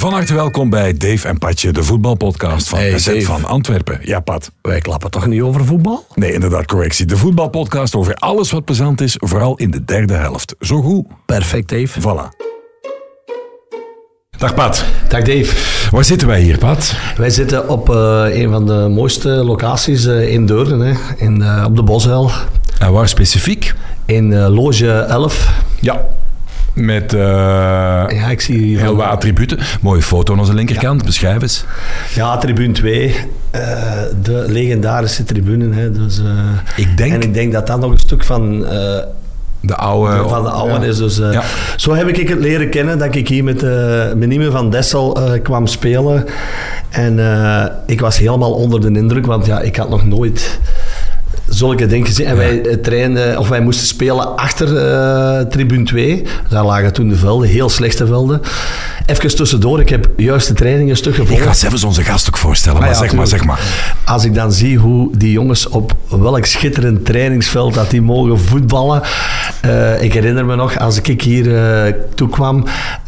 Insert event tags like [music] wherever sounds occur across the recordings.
Van harte welkom bij Dave en Patje, de voetbalpodcast van Hey, SZ Dave. van Antwerpen. Ja, Pat. Wij klappen toch niet over voetbal? Nee, inderdaad, correctie. De voetbalpodcast over alles wat plezant is, vooral in de derde helft. Zo goed. Perfect, Dave. Voilà. Dag Pat. Dag Dave. Waar zitten wij hier, Pat? Wij zitten op eh, een van de mooiste locaties eh, in Deurne, hè. In, eh, op de Bosuil. En waar specifiek? In loge 11. Ja. Met eh, Ja, ik zie hier heel wat attributen. Mooie foto aan onze linkerkant. Beschrijf eens. Ja, tribune 2. eh, de legendarische tribune. Hè. Dus, eh, Ik denk- En ik denk dat dat nog een stuk van... De oude... van de oude ja. is. Dus, Ja. Zo heb ik het leren kennen dat ik hier met uh, Menime van Dessel kwam spelen. En ik was helemaal onder de indruk, want ja, ik had nog nooit zulke dingen gezien. En wij eh, trainden, of wij moesten spelen achter eh, tribune 2. Daar lagen toen de velden, heel slechte velden. Even tussendoor, ik heb juist de training een stuk Ik gevolgd. ga zelfs onze gast ook voorstellen, maar ja, zeg maar, zeg maar. Als ik dan zie hoe die jongens op welk schitterend trainingsveld dat die mogen voetballen. Eh, ik herinner me nog, als ik hier eh toekwam,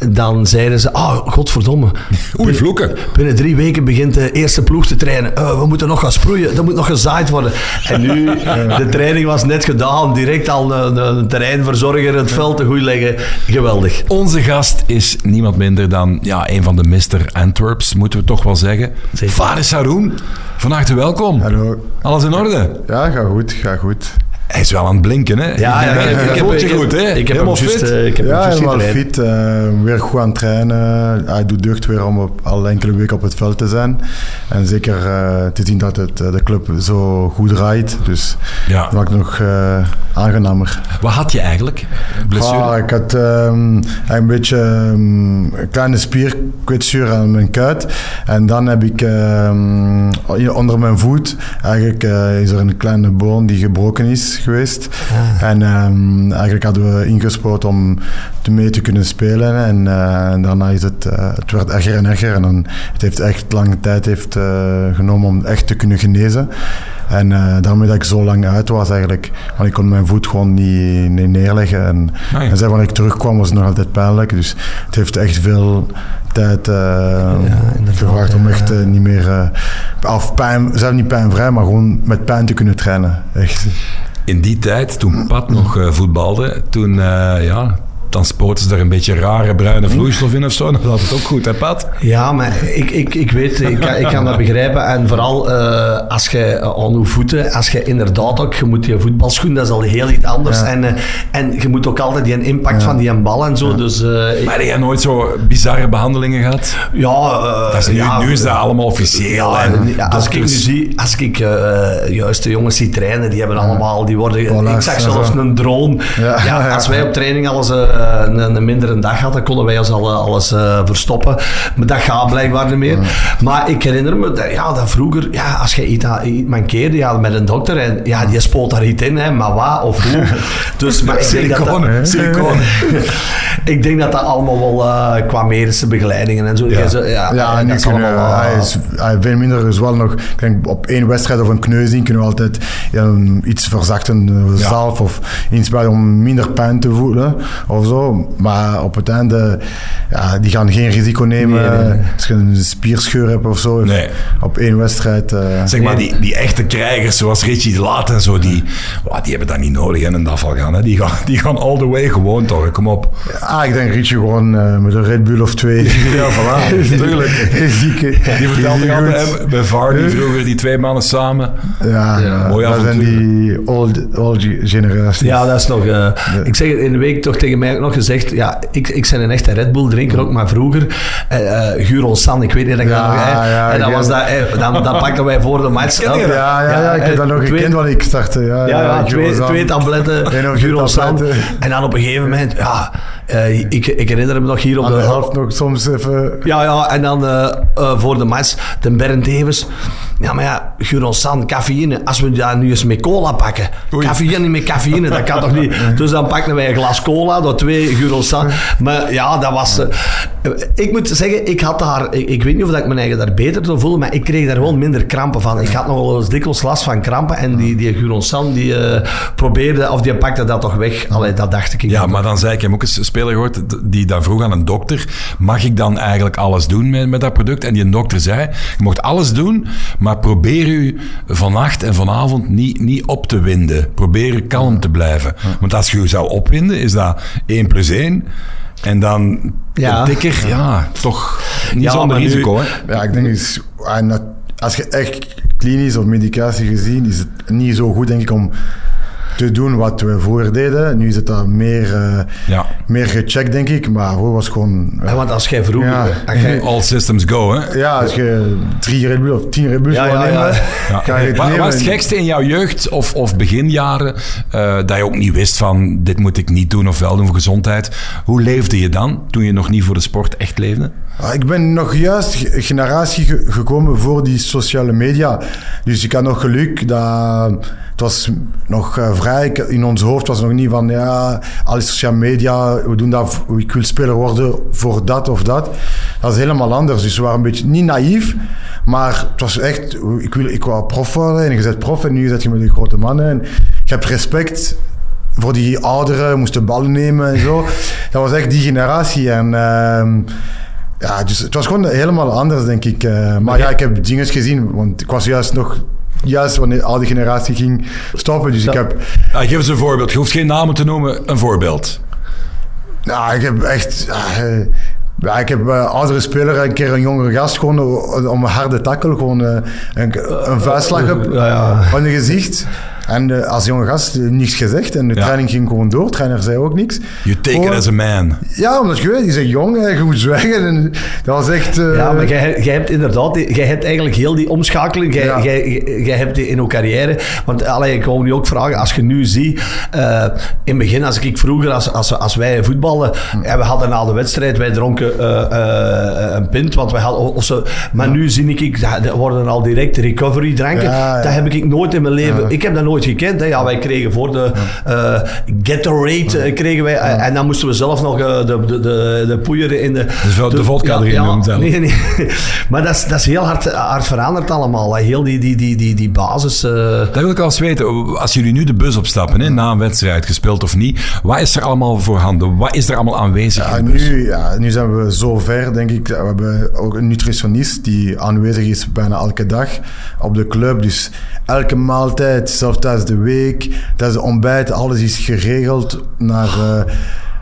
dan zeiden ze, oh, godverdomme. [laughs] Oei, vloeken. Binnen drie weken begint de eerste ploeg te trainen. Eh, we moeten nog gaan sproeien, er moet nog gezaaid worden. En nu, [laughs] de training was net gedaan, direct al een, een terreinverzorger het veld te goed leggen. Geweldig. Onze gast is niemand minder dan ja, een van de Mr. Antwerps, moeten we toch wel zeggen. Zeker. Faris Haroun, van harte welkom. Hallo. Alles in orde? Ja, ga goed, ga goed. Hij is wel aan het blinken, hè? Ja, ja, ik, ik- ik heb- voelt je goed, hè? ik heb Helemaal hem fit. eh, ik heb ja, helemaal fit. eh, weer goed aan het trainen. Hij doet deugd weer om op, al enkele weken op het veld te zijn. En zeker eh, te zien dat het, de club zo goed draait. Dus Ja. dat maakt het nog eh, aangenamer. Wat had je eigenlijk? Blessure? Ah, ik had ehm, een beetje ehm, een kleine spierkwetsuur aan mijn kuit. En dan heb ik ehm, onder mijn voet, eigenlijk is er een kleine boon die gebroken is geweest. En ehm, eigenlijk hadden we ingespoord om mee te kunnen spelen. En, eh, en daarna is het, eh, het werd erger en erger. En dan, het heeft echt lange tijd heeft, eh, genomen om echt te kunnen genezen. En eh, daarmee dat ik zo lang uit was eigenlijk. Want ik kon mijn voet gewoon niet, niet neerleggen. En, ja. en zelfs wanneer ik terugkwam was het nog altijd pijnlijk. Dus het heeft echt veel tijd eh, inderdaad, gevraagd om ja. echt niet meer... eh, of pijn, zelf niet pijnvrij, maar gewoon met pijn te kunnen trainen. Echt. In die tijd, toen Pat nog eh, voetbalde, toen, eh, ja, dan spoten ze daar een beetje rare bruine vloeistof in of zo. Dan was het ook goed, hè Pat? Ja, maar ik, ik, ik weet, ik kan, ik kan dat begrijpen. En vooral eh, als je aan je voeten, als je inderdaad ook, je moet je voetbalschoen, dat is al heel iets anders. Ja. En, eh, en je moet ook altijd die impact van die bal en zo. Dus eh, Maar heb jij nooit zo bizarre behandelingen gehad? ja, eh, Dat is nu, ja, nu is dat allemaal officieel. Ja, en ja, als ik nu zie, als ik eh, juist de jongens zie trainen, die hebben allemaal, die worden, Voilà, ik zag zelfs een drone. Ja, Ja, ja. als wij op training alles eh, een, een mindere dag hadden, konden wij ons al, eh, alles eh, verstoppen. Maar dat gaat blijkbaar niet meer. Maar ik herinner me, dat, ja, dat vroeger, ja, als je iets, iets mankeerde, ja, met een dokter, en ja, die spoot daar iets in, hè, maar wat of hoe. [laughs] Dus, maar ik denk dat Siliconen, [laughs] ik denk dat dat allemaal wel eh, qua medische begeleidingen en zo. Ja. zo- ja, Ja, nu kunnen we, eh, hij, is, hij veel minder is wel nog, denk op één wedstrijd of een kneuzing kunnen we altijd iets verzachtende Ja. zalf of inspuiten om minder pijn te voelen of zo. Maar op het einde, ja, die gaan geen risico nemen Nee, nee, nee. als je een spierscheur hebt of zo. Nee. Op één wedstrijd. eh, Zeg maar, die, die echte krijgers zoals Richie de Laat en zo, die, wa, die hebben dat niet nodig in een afval gaan. Hè. Die, gaan die gaan all the way gewoon toch, kom op. ah, ik denk Richie gewoon eh, met een Red Bull of twee. [laughs] Ja, voilà, [laughs] tuurlijk. Zieke. Die vertelde altijd, bij Vardy vroeger, die twee mannen samen. Ja, ja, mooi dat zijn die old, old generaties. Ja, dat is nog... eh, Ik zeg het in de week toch tegen mij nog gezegd... Ja, ik, ik ben een echte Red Bull drinker ook, maar vroeger... eh eh Guron San, ik weet niet dat ik Ja, dat nog... ja, en ik- was dat, eh, dan, dan pakten wij voor de match... Dat? Ja, ja, ja, ik heb dat nog twee- gekend wanneer ik startte. Ja, Ja, twee, twee tabletten San. tabletten. En dan op een gegeven moment... Ja, ik, ik herinner me nog hier op Aan de... de helft nog soms even... Ja, ja, en dan voor de match, de Bernd Davis. Ja, maar ja, Guron San, cafeïne. Als we daar nu eens met cola pakken. Oei. Cafeïne met cafeïne, dat kan toch niet? [laughs] Dus dan pakten wij een glas cola, door twee Guron San. Maar ja, dat was... eh, Ik moet zeggen, ik had daar... Ik, ik weet niet of dat ik mijn eigen daar beter zou voelen, maar ik kreeg daar gewoon minder krampen van. Ik had nog wel eens dikwijls last van krampen en die, die Guronsan, die eh, probeerde, of die pakte dat toch weg. Allee, dat dacht ik. Ja, maar dan zei ik, heb ook eens een speler gehoord die dan vroeg aan een dokter, mag ik dan eigenlijk alles doen met, met dat product? En die dokter zei, je mocht alles doen, maar probeer u vannacht en vanavond niet, niet op te winden. Probeer kalm te blijven. Want als je je zou opwinden, is dat 1 plus 1. En dan Ja. dikker, ja, toch niet Ja, zonder nu- risico. Hè? Ja, ik denk is, dat- als je echt klinisch of medicatie gezien, is het niet zo goed, denk ik, om te doen wat we vroeger deden. Nu is het daar meer, eh, Ja. meer gecheckt, denk ik. Maar vroeger was het gewoon... Ja, want als jij vroeger... Ja. als jij- All systems go, hè? Ja, als je drie Red Bull of tien Red Bulls Ja, wil ja, nemen, ja. Ja. kan je het Wat, nemen. wat is het gekste in jouw jeugd of, of beginjaren eh, dat je ook niet wist van dit moet ik niet doen of wel doen voor gezondheid? Hoe leefde je dan toen je nog niet voor de sport echt leefde? Ah, Ik ben nog juist ge- generatie ge- gekomen voor die sociale media. Dus ik had nog geluk dat het was nog eh, vrij. Ik- In ons hoofd was nog niet van ja, alle sociale media, we doen dat, ik wil speler worden voor dat of dat. Dat is helemaal anders. Dus we waren een beetje niet naïef, maar het was echt, ik, wil, ik wou prof worden en je bent prof en nu zit je met de grote mannen. En je hebt respect voor die ouderen, moesten ballen nemen en zo. Dat was echt die generatie. En ehm, ja, dus het was gewoon helemaal anders, denk ik. Eh, maar ja, ik heb dingen gezien, want ik was juist nog... Juist wanneer al die generatie ging stoppen. Dus ik heb, geef eens een voorbeeld. Je hoeft geen namen te noemen, een voorbeeld. nou, ik heb echt... eh, ja, ik heb eh, oudere speler een keer een jongere gast gewoon om een harde tackle, gewoon een, een vuistslag op, Ja, ja. op je gezicht. En eh, als jonge gast eh, niets gezegd en de Ja. training ging gewoon door. De trainer zei ook niks. You take Gewoon- it as a man. Ja, omdat je weet, die zijn jong, hè, je moet zwijgen. En dat was echt... eh, Ja, maar jij, jij hebt inderdaad, jij hebt eigenlijk heel die omschakeling, jij, Ja. jij, jij hebt die in jouw carrière. Want allee, ik wou nu ook vragen, als je nu ziet, eh, in het begin, als ik vroeger, als, als, als wij voetballen, ja, we hadden na de wedstrijd, wij dronken eh, eh, een pint, want wij hadden, of zo, maar nu zie ik, dat worden al direct recovery dranken. Ja, ja. Dat heb ik nooit in mijn leven, ik heb dat nooit gekend. Hè. Ja, wij kregen voor de eh Gatorade, eh, kregen wij, eh, en dan moesten we zelf nog eh, de, de, de, de poeieren in de... de- de vodka erin doen zelf. Nee, nee. [laughs] Maar dat is, dat is heel hard, hard veranderd allemaal. hè. Heel die, die, die, die, die basis. eh, Dat wil ik wel eens weten. Als jullie nu de bus opstappen, hè, na een wedstrijd, gespeeld of niet, wat is er allemaal voorhanden? Wat is er allemaal aanwezig Ja, in de bus? nu, ja, nu zijn we zo ver, denk ik. We hebben ook een nutritionist die aanwezig is bijna elke dag op de club. Dus elke maaltijd, zelfs tijdens de week, tijdens de ontbijt, alles is geregeld naar... eh,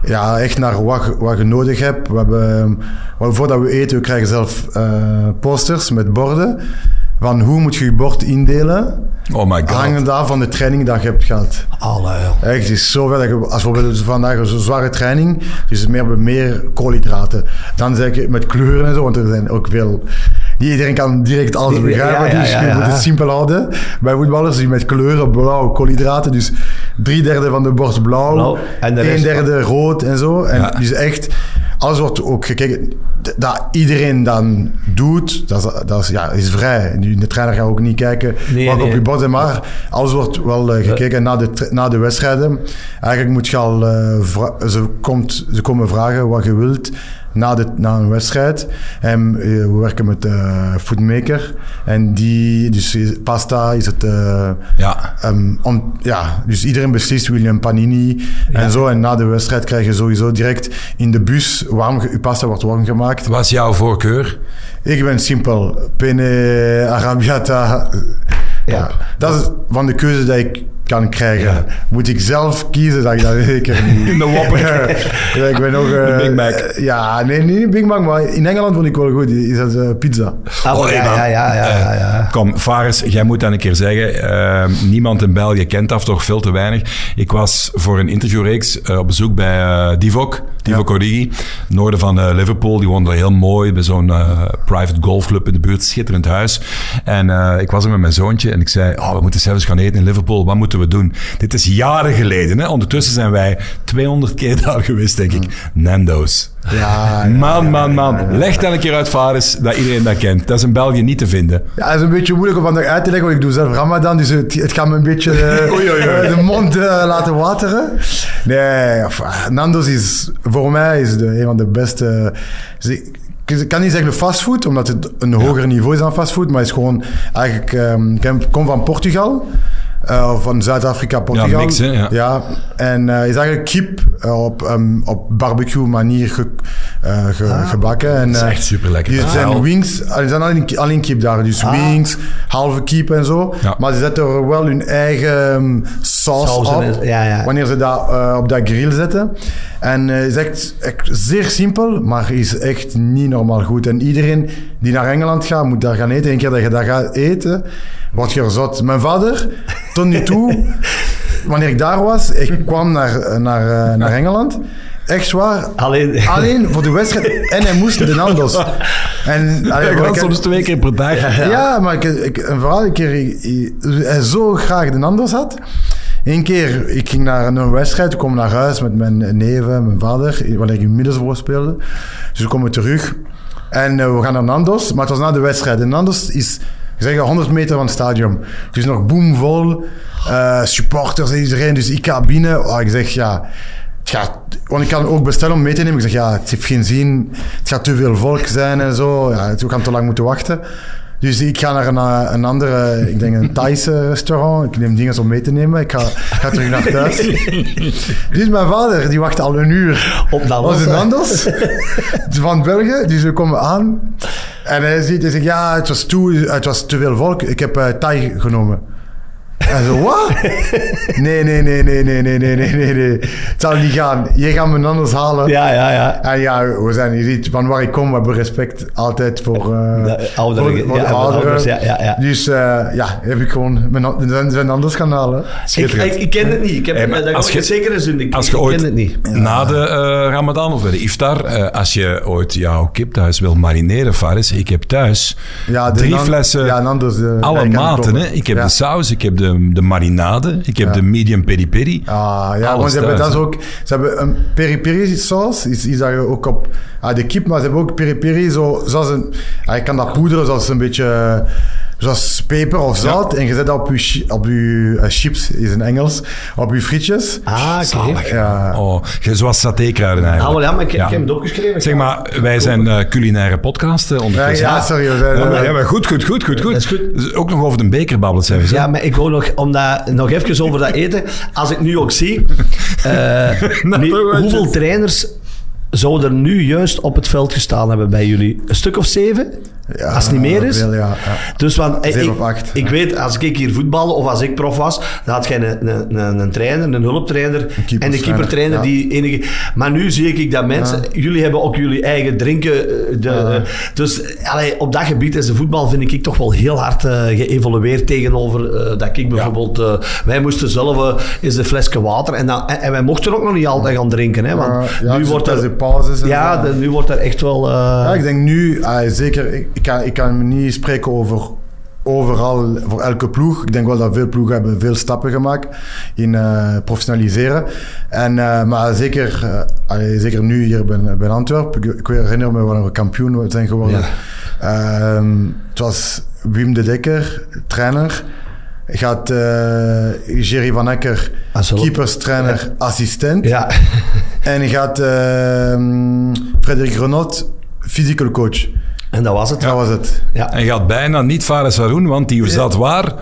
ja, echt naar wat, wat je nodig hebt. We hebben, wel, voordat we eten, we krijgen zelf eh, posters met borden. Van hoe moet je je bord indelen? Oh my god. Hangend af van de training dat je hebt gehad. alle, Echt, het is zo ver dat je, als we bijvoorbeeld vandaag een zware training, dus het meer, meer koolhydraten. Dan zeg ik met kleuren en zo, want er zijn ook veel. Niet iedereen kan direct alles begrijpen, ja, ja, dus ja, je ja. moet het simpel houden. Bij voetballers die met kleuren, blauw, koolhydraten, dus drie derde van de borst blauw, Blauw, en de een derde rood en zo. En Ja. dus echt, alles wordt ook gekeken, dat iedereen dan doet, dat is, dat is, ja, is vrij. Nu, De trainer gaat ook niet kijken Nee, wat nee. op je bord maar alles wordt wel eh, gekeken na de, na de wedstrijden. Eigenlijk moet je al, eh, ze, komt, ze komen vragen wat je wilt na, de, na een wedstrijd. En eh, we werken met de foodmaker. En die, dus is- pasta is het... eh, Ja. Ehm, om, ja, dus iedereen beslist, wil je een panini en zo. En na de wedstrijd krijg je sowieso direct in de bus warm, je pasta wordt warm gemaakt. Wat is jouw voorkeur? Ik ben simpel. Penne, arrabbiata. Ja, dat is van de keuze die ik kan krijgen. Moet ik zelf kiezen, dat ik dat zeker niet. [laughs] In de Whopper. ja, ik ben nog... Eh, Big Mac. eh, Ja, nee, niet Big Mac, maar in Engeland vond ik wel goed. Is dat eh, pizza. Ah, Oh, ja, ja, ja, ja, ja, ja. Kom, Fares, jij moet dan een keer zeggen. eh, niemand in België kent dat, toch veel te weinig. Ik was voor een interviewreeks eh, op bezoek bij eh Divok, Divok Origi, noorden van eh, Liverpool. Die woonde heel mooi bij zo'n eh, private golfclub in de buurt, schitterend huis. En eh, ik was er met mijn zoontje en ik zei, oh, we moeten zelfs gaan eten in Liverpool. Wat moeten we doen? Dit is jaren geleden. Hè? Ondertussen zijn wij 200 keer daar geweest, denk ik. Nando's. Ja, Man, man, man. Leg dan een keer uit, Fares, dat iedereen dat kent. Dat is in België niet te vinden. Ja, het is een beetje moeilijk om vandaag uit te leggen, want ik doe zelf Ramadan, dus het, het gaat me een beetje eh, [laughs] eh, de mond eh, laten wateren. Nee, of, ah, Nando's is voor mij is de, een van de beste. ik- kan niet zeggen fastfood, omdat het een hoger niveau is dan fastfood, maar is gewoon eigenlijk. ehm, ik kom van Portugal. Eh, van Zuid-Afrika, Portugal. mix, hè, ja. en eh, is eigenlijk kip eh, op, ehm, op barbecue manier ge- eh, ge- gebakken. En, Ah, Dat is eh, echt super lekker. die zijn wings, er zijn alleen, alleen kip daar, dus wings, halve kip en zo. Ja. Maar ze zetten er wel hun eigen um, saus op, ja, ja. wanneer ze dat eh, op dat grill zetten. En eh, is echt, echt zeer simpel, maar is echt niet normaal goed. En iedereen die naar Engeland gaat, moet daar gaan eten. Eén keer dat je dat gaat eten, word je er zot. Mijn vader, tot nu toe, [laughs] wanneer ik daar was, ik kwam naar, naar, eh, naar Engeland. Echt zwaar. Alleen... [laughs] Alleen voor de wedstrijd. En hij moest de Nando's. En, [laughs] allee, ik- soms twee keer per dag. ja, maar ik, ik, een verhaal, een keer ik- ik- hij zo graag de Nando's had. Eén keer, ik ging naar een wedstrijd, ik kom naar huis met mijn neven, mijn vader, wanneer ik in Middelsbroek speelde. Dus we komen terug en eh, we gaan naar Nando's, maar het was na de wedstrijd. En Nando's is, ik zeg 100 meter van het stadion. Dus nog boomvol, eh supporters en iedereen. Dus ik ga binnen, oh, ik zeg ja... Want ik kan ook bestellen om mee te nemen. Ik zeg, ja, het heeft geen zin. Het gaat te veel volk zijn en zo. Ja, we gaan te lang moeten wachten. Dus ik ga naar een, een andere, ik denk een Thaise restaurant. Ik neem dingen om mee te nemen. Ik ga, ga terug naar thuis. [laughs] Dus mijn vader, die wacht al een uur Op Nando's? Nando's van België. Dus we komen aan. En hij ziet, hij zegt, ja, het was, toe, het was te veel volk. Ik heb eh Thai genomen. En zo, wat? Nee, nee, nee, nee, nee, nee, nee, nee, nee, nee. Het zal niet gaan. Je gaat me Nando's halen. Ja, ja, ja. En ja, we zijn hier niet van waar ik kom, we hebben respect altijd voor, eh De ouderen, voor, voor ja, de ouderen. ouders, ja, ja, ja. Dus eh, ja, heb ik gewoon mijn, zijn, anders gaan halen. Ik, ik, ik ken het niet. Ik heb, Hey, maar dat als je- zeker eens doen. Ik, Als ik je ooit ken het niet. na de eh, Ramadan of bij de iftar, eh, als je ooit jouw kip thuis wil marineren, Faris, ik heb thuis Ja, drie Nan- flessen, ja, eh, alle maten. Hè? Ik heb Ja. de saus, ik heb de, de marinade, ik heb Ja. de medium peri peri. Ah, ja, want ze hebben, dat is ook, ze hebben een peri-peri saus, is, is dat je ook op ah, de kip, maar ze hebben ook peri-peri, zo, zoals een, ah, je kan dat poederen zoals een beetje, zoals peper of zout, en je zet dat op je, op je eh, chips, is in Engels, op je frietjes. Ah, oké. Ja. Oh, zoals satékruiden Ah, eigenlijk. wel, ja, maar ik, Ja. ik heb het opgeschreven. Zeg maar, wij zijn eh, culinaire podcast eh, Ja, ondertussen. ja, sorry. we zijn, Ja, maar, ja, maar goed, goed, goed, goed, goed. Dat is goed. Dus ook nog over de beker babbelen, zijn. Ja, maar ik wou nog, om dat, nog even over dat eten. Als ik nu ook zie, [laughs] eh, Nou, nu, hoeveel trainers zouden er nu juist op het veld gestaan hebben bij jullie? Een stuk of zeven? Ja, als het niet meer is? ja, ja. Dus want, eh, ik, of acht, ik ja. weet, als ik hier voetbalde of als ik prof was, dan had jij een, een, een, een trainer, een hulptrainer en de keepertrainer die enige... Maar nu zie ik dat mensen... Jullie hebben ook jullie eigen drinken. eh, De, dus allee, op dat gebied is de voetbal, vind ik, toch wel heel hard eh, geëvolueerd tegenover dat ik bijvoorbeeld... wij moesten zelf eens een flesje water en, dan, en, en wij mochten ook nog niet altijd gaan drinken. Hè, want nu wordt er... de pauzes Ja, de- nu wordt er echt wel... Ja, ik denk nu, ah, zeker, ik, ik kan, ik kan me niet spreken over overal, voor elke ploeg. Ik denk wel dat veel ploegen hebben veel stappen gemaakt in eh, professionaliseren. En, eh, maar zeker, eh, allee, zeker nu hier bij, bij Antwerpen. Ik, ik herinner me wanneer we kampioen zijn geworden. Ehm, het was Wim de Dekker, trainer. Gaat Jerry van Ecker, keeperstrainer, assistent. ja. En gaat ehm Frederik Renot, physical coach. En dat was het. Dat was het. Ja. En je had bijna niet Fares Haroun, want die zat waar?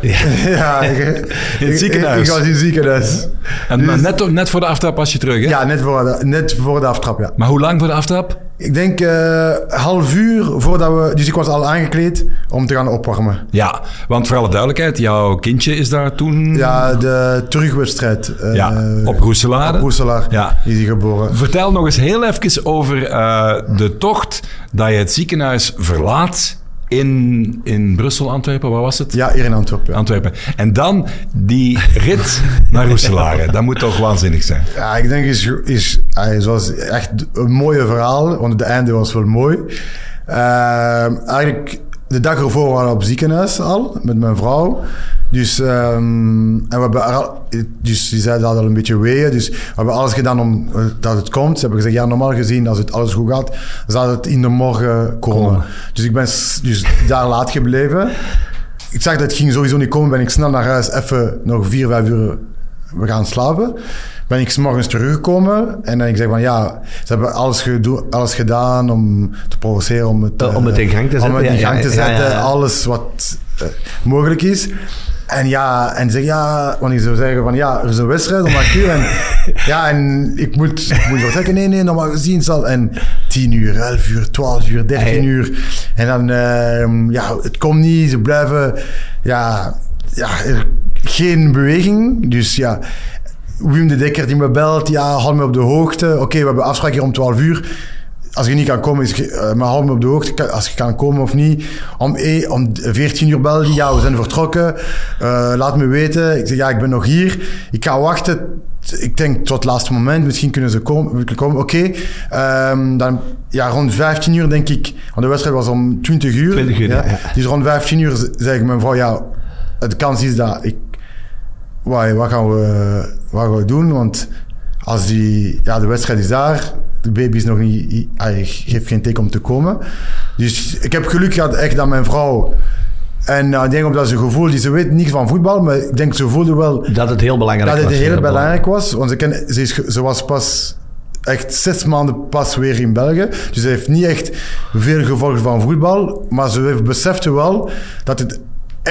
ja, [laughs] ik, [laughs] In het ziekenhuis. Ik, ik was in het ziekenhuis. En maar net, net voor de aftrap was je terug, hè? Ja, net voor de, net voor de aftrap, ja. Maar hoe lang voor de aftrap? Ik denk eh half uur voordat we... Dus ik was al aangekleed om te gaan opwarmen. Ja, want voor alle duidelijkheid, jouw kindje is daar toen... Ja, de terugwedstrijd. eh, Ja, op Roeselare. Op Roeselaar Ja. is hij geboren. Vertel nog eens heel even over eh, de tocht dat je het ziekenhuis verlaat in, in Brussel, Antwerpen, waar was het? Ja, hier in Antwerpen. Antwerpen. En dan die rit naar Roeselare. Dat moet toch waanzinnig zijn? Ja, ik denk is, is hij was echt een mooie verhaal, want het einde was wel mooi. Ehm, eigenlijk de dag ervoor waren we op ziekenhuis al met mijn vrouw. Dus, ehm, en we hebben, al- dus die zeiden dat al een beetje weeën. Dus we hebben alles gedaan om eh, dat het komt. Ze hebben gezegd, ja, normaal gezien, als het alles goed gaat, zou het in de morgen komen. Komen. Dus ik ben dus daar laat gebleven. Ik zag dat het ging sowieso niet komen. Ben ik snel naar huis, even nog vier, vijf uur we gaan slapen. Ben ik 's morgens teruggekomen en dan ik zeg van ja, ze hebben alles, gedo- alles gedaan om te provoceren, om het, Eh, om het in gang te Om zetten, het in gang te zetten, alles wat eh, mogelijk is. En ja, en zeg ja, wanneer ze zeggen van ja, er is een wedstrijd om acht uur en [laughs] ja, en ik moet, ik moet vertrekken. Nee, nee, normaal gezien zal en 10 uur, 11 uur, 12 uur, 13 Hey. uur. En dan, ehm, ja, het komt niet, ze blijven, ja, ja, er- geen beweging. Dus ja, Wim de Dekker die me belt, ja, hou me op de hoogte. Oké, we hebben afspraak hier om 12 uur. Als je niet kan komen, is, eh, maar hou me op de hoogte als je kan komen of niet. Om, e, om 14 uur belde die, ja, we zijn vertrokken. Eh, laat me weten. Ik zeg, ja, ik ben nog hier. Ik ga wachten. Ik denk tot het laatste moment. Misschien kunnen ze komen. komen. Oké. Ehm, dan, ja, rond 15 uur denk ik. Want de wedstrijd was om 20 uur. 20 uur, ja, ja. Dus rond 15 uur zeg ik mijn vrouw, ja, de kans is dat ik wat, wat, gaan we, wat gaan we doen? Want als die, ja, de wedstrijd is daar, de baby is nog niet, hij geeft geen teken om te komen. Dus ik heb geluk gehad echt dat mijn vrouw, en uh, ik denk omdat ze gevoel, die ze weet niks van voetbal, maar ik denk ze voelde wel Dat het heel belangrijk dat was. het heel heel belangrijk was. Want ze, ken, ze, is, ze was pas echt zes maanden pas weer in België. Dus ze heeft niet echt veel gevolgd van voetbal. Maar ze heeft besefte wel dat het